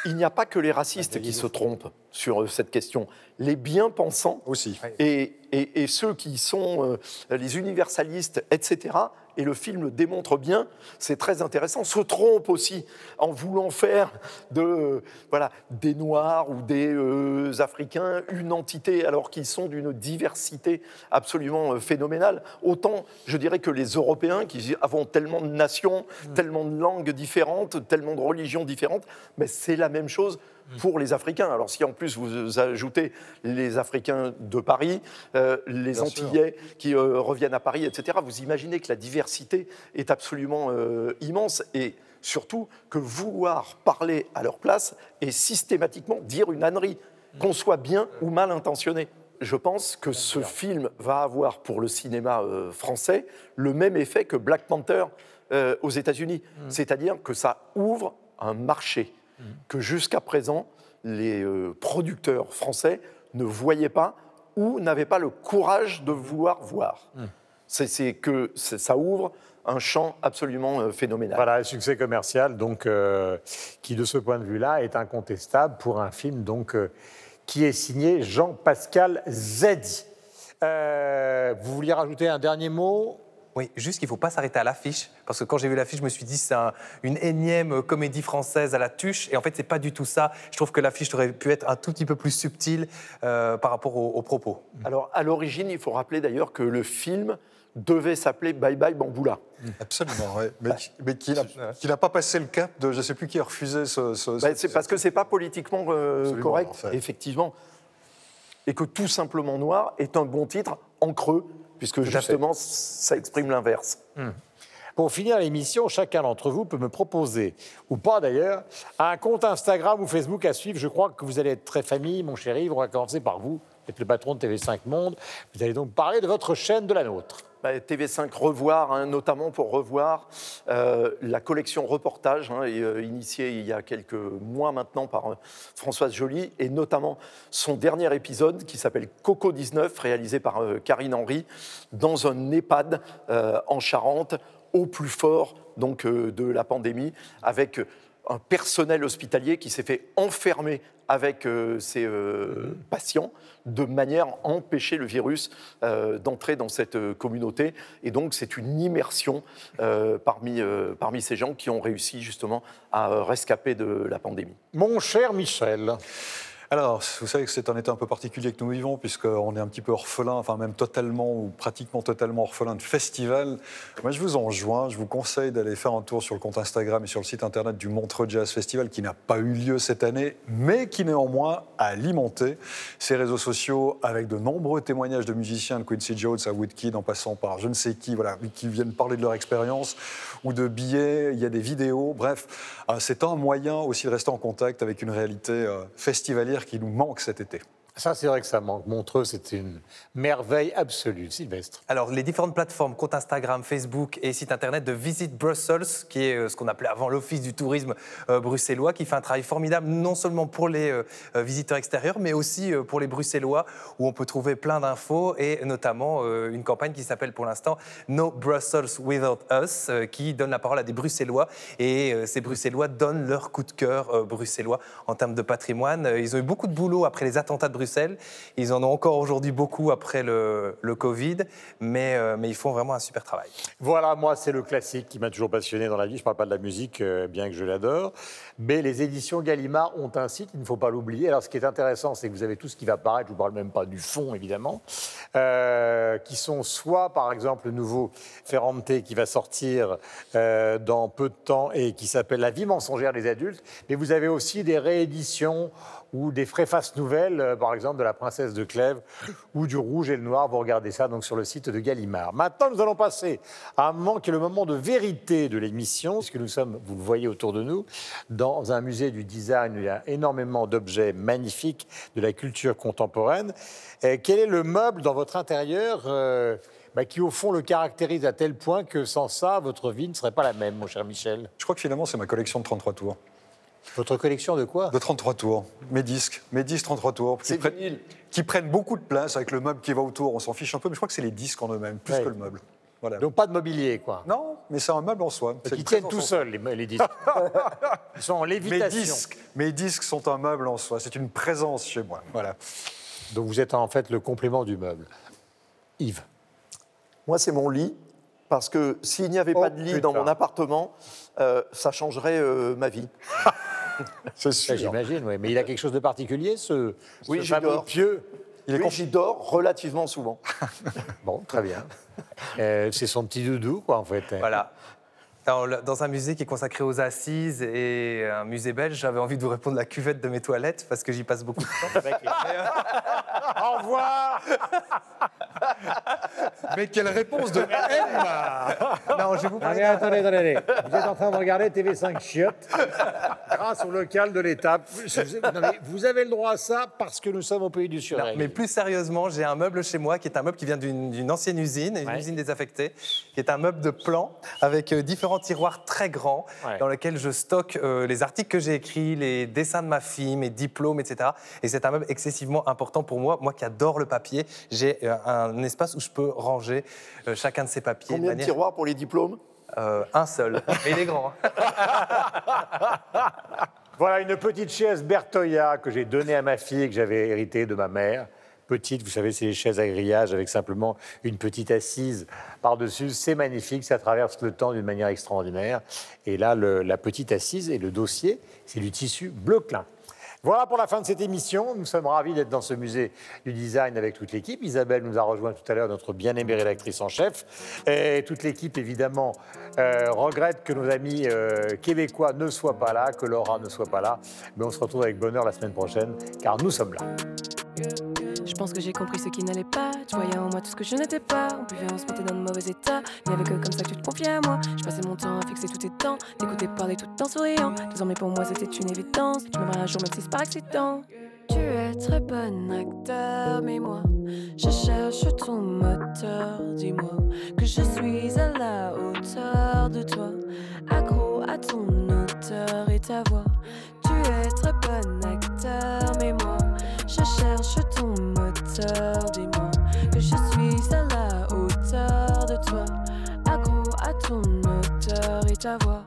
Il n'y a pas que les racistes qui se trompent sur cette question. Les bien-pensants aussi. et, et- et ceux qui sont euh, les universalistes, etc., et le film le démontre bien, c'est très intéressant, se trompent aussi en voulant faire de, euh, voilà, des Noirs ou des euh, Africains une entité alors qu'ils sont d'une diversité absolument euh, phénoménale. Autant, je dirais que les Européens qui avons tellement de nations, tellement de langues différentes, tellement de religions différentes, mais c'est la même chose pour les Africains. Alors si en plus vous ajoutez les Africains de Paris, euh, les Bien sûr. Antillais qui euh, reviennent à Paris, etc., vous imaginez que la diversité est absolument euh, immense et surtout que vouloir parler à leur place et systématiquement dire une ânerie, qu'on soit bien ou mal intentionné. Je pense que ce film va avoir pour le cinéma euh, français le même effet que Black Panther euh, aux États-Unis. C'est-à-dire que ça ouvre un marché que jusqu'à présent, les euh, producteurs français ne voyaient pas ou n'avaient pas le courage de vouloir voir. C'est c'est que ça ouvre un champ absolument euh, phénoménal. Voilà, un succès commercial, donc, euh, qui de ce point de vue-là est incontestable pour un film donc, euh, qui est signé Jean-Pascal Zedi. Euh, vous vouliez rajouter un dernier mot? Oui, juste qu'il ne faut pas s'arrêter à l'affiche. Parce que quand j'ai vu l'affiche, je me suis dit, c'est un- une énième comédie française à la tuche. Et en fait, c'est pas du tout ça. Je trouve que l'affiche aurait pu être un tout petit peu plus subtile euh, par rapport aux, aux propos. Alors, à l'origine, il faut rappeler d'ailleurs que le film devait s'appeler Bye Bye Bamboula. Absolument, oui. Mais, mais qui n'a pas passé le cap de je ne sais plus qui a refusé ce. ce- ce- c'est parce que c'est pas politiquement euh, correct, en fait. effectivement. Et que tout simplement noir est un bon titre en creux, puisque justement, ça exprime l'inverse. Pour finir l'émission, chacun d'entre vous peut me proposer, ou pas d'ailleurs, un compte Instagram ou Facebook à suivre. Je crois que vous allez être très famille, mon chéri. Yves. On va commencer par vous, vous êtes le patron de TV5 Monde. Vous allez donc parler de votre chaîne, de la nôtre. Bah, TV5 Revoir, hein, notamment pour revoir euh, la collection reportage, hein, euh, initiée il y a quelques mois maintenant par euh, Françoise Joly, et notamment son dernier épisode qui s'appelle Coco 19, réalisé par Karine Henry, dans un EHPAD en Charente, au plus fort donc, de la pandémie, avec un personnel hospitalier qui s'est fait enfermer avec euh, ses euh, patients de manière à empêcher le virus euh, d'entrer dans cette euh, communauté. Et donc, c'est une immersion parmi, parmi ces gens qui ont réussi justement à rescaper de la pandémie. Mon cher Michel. Alors, vous savez que c'est un état un peu particulier que nous vivons, puisqu'on est un petit peu orphelin, enfin même totalement ou pratiquement totalement orphelin de festivals. Moi, je vous enjoins, je vous conseille d'aller faire un tour sur le compte Instagram et sur le site internet du Montreux Jazz Festival, qui n'a pas eu lieu cette année, mais qui néanmoins a alimenté ses réseaux sociaux avec de nombreux témoignages de musiciens, de Quincy Jones à Woodkid, en passant par je ne sais qui, voilà, qui viennent parler de leur expérience, ou de billets, il y a des vidéos, bref, euh, c'est un moyen aussi de rester en contact avec une réalité euh, qui nous manque cet été. Ça, c'est vrai que ça manque. Montreux, c'est une merveille absolue. Sylvestre. Alors, les différentes plateformes, compte Instagram, Facebook et site internet de Visit Brussels, qui est euh, ce qu'on appelait avant l'Office du tourisme euh, bruxellois, qui fait un travail formidable non seulement pour les euh, visiteurs extérieurs, mais aussi pour les Bruxellois, où on peut trouver plein d'infos et notamment une campagne qui s'appelle pour l'instant No Brussels Without Us, qui donne la parole à des Bruxellois et ces Bruxellois donnent leur coup de cœur bruxellois en termes de patrimoine. Ils ont eu beaucoup de boulot après les attentats de Bruxelles Ils en ont encore aujourd'hui beaucoup après le, Covid, mais, euh, mais ils font vraiment un super travail. Voilà, moi, c'est le classique qui m'a toujours passionné dans la vie. Je ne parle pas de la musique, euh, bien que je l'adore. Mais les éditions Gallimard ont un site, il ne faut pas l'oublier. Alors, ce qui est intéressant, c'est que vous avez tout ce qui va paraître. Je ne vous parle même pas du fond, évidemment. euh, qui sont soit, par exemple, le nouveau Ferrante qui va sortir dans peu de temps et qui s'appelle La vie mensongère des adultes. Mais vous avez aussi des rééditions ou des préfaces nouvelles, par de La princesse de Clèves ou du Rouge et le Noir. Vous regardez ça donc sur le site de Gallimard. Maintenant, nous allons passer à un moment qui est le moment de vérité de l'émission, puisque nous sommes, vous le voyez autour de nous, dans un musée du design. où Il y a énormément d'objets magnifiques de la culture contemporaine. Quel est le meuble dans votre intérieur euh, bah, qui, au fond, le caractérise à tel point que sans ça, votre vie ne serait pas la même, mon cher Michel? Je crois que finalement, c'est ma collection de 33 tours. Votre collection de quoi? De 33 tours. Mes disques. Mes disques 33 tours. Qui, prennent- qui prennent beaucoup de place avec le meuble qui va autour. On s'en fiche un peu, mais je crois que c'est les disques en eux-mêmes, plus Ouais. que le meuble. Voilà. Donc pas de mobilier, quoi. Non, mais c'est un meuble en soi. Une tiennent tout seuls, les, les disques. Ils sont en Mes lévitation. disques, mes disques sont un meuble en soi. C'est une présence chez moi. Voilà. Donc vous êtes en fait le complément du meuble. Yves. Moi, c'est mon lit, parce que s'il n'y avait pas de lit dans Oh, mon appartement, euh, ça changerait euh, ma vie. C'est Ça, J'imagine, oui. Mais il a quelque chose de particulier, ce, Oui, ce fameux pieux. Oui, j'y dors relativement souvent. Bon, très bien. Euh, c'est son petit doudou, quoi, en fait. Voilà. Dans un musée qui est consacré aux assises et un musée belge, j'avais envie de vous répondre la cuvette de mes toilettes parce que j'y passe beaucoup de temps. Au revoir Mais quelle réponse de Non, je vous Allez, parler. attendez, attendez, attendez. Vous êtes en train de regarder TV5 Chiottes grâce au local de l'étape. Vous avez le droit à ça parce que nous sommes au pays du surrègle. mais plus sérieusement, j'ai un meuble chez moi qui est un meuble qui vient d'une ancienne usine, une Ouais. usine désaffectée, qui est un meuble de plan avec euh, différents tiroirs très Ouais. dans lesquels je stocke euh, les articles que j'ai écrits, les dessins de ma fille, mes diplômes, etc. Et c'est un meuble excessivement important pour moi. Moi qui adore le papier, j'ai euh, un espace où je peux ranger euh, chacun de ces papiers. Combien de manière- tiroirs pour les diplômes? Euh, Un seul, mais il est grand. Voilà une petite chaise Bertoya que j'ai donnée à ma fille et que j'avais héritée de ma mère. Petite, vous savez, c'est les chaises à grillage avec simplement une petite assise par-dessus. C'est magnifique, ça traverse le temps d'une manière extraordinaire. Et là, la petite assise et le dossier, c'est du tissu bleu clin. Voilà pour la fin de cette émission. Nous sommes ravis d'être dans ce musée du design avec toute l'équipe. Isabelle nous a rejoint tout à l'heure, notre bien-aimée rédactrice en chef. Et toute l'équipe, évidemment, euh, regrette que nos amis euh, québécois ne soient pas là, que Laura ne soit pas là. Mais on se retrouve avec bonheur la semaine prochaine, car nous sommes là. Je pense que j'ai compris ce qui n'allait pas. Tu voyais en moi tout ce que je n'étais pas. On buvait, on se mettait dans de mauvais états. Il n'y avait que comme ça que tu te confiais à moi. Je passais mon temps à fixer tous tes temps. T'écouter parler tout en souriant. Désormais pour moi c'était une évidence. Tu m'aimerais un jour même si c'est par accident. Tu es très bon acteur, mais moi je cherche ton moteur. Dis-moi que je suis à la hauteur de toi, accro à ton auteur et ta voix. Tu es très bon acteur, mais moi cherche ton moteur. Dis-moi que je suis à la hauteur de toi, accro à ton auteur et ta voix.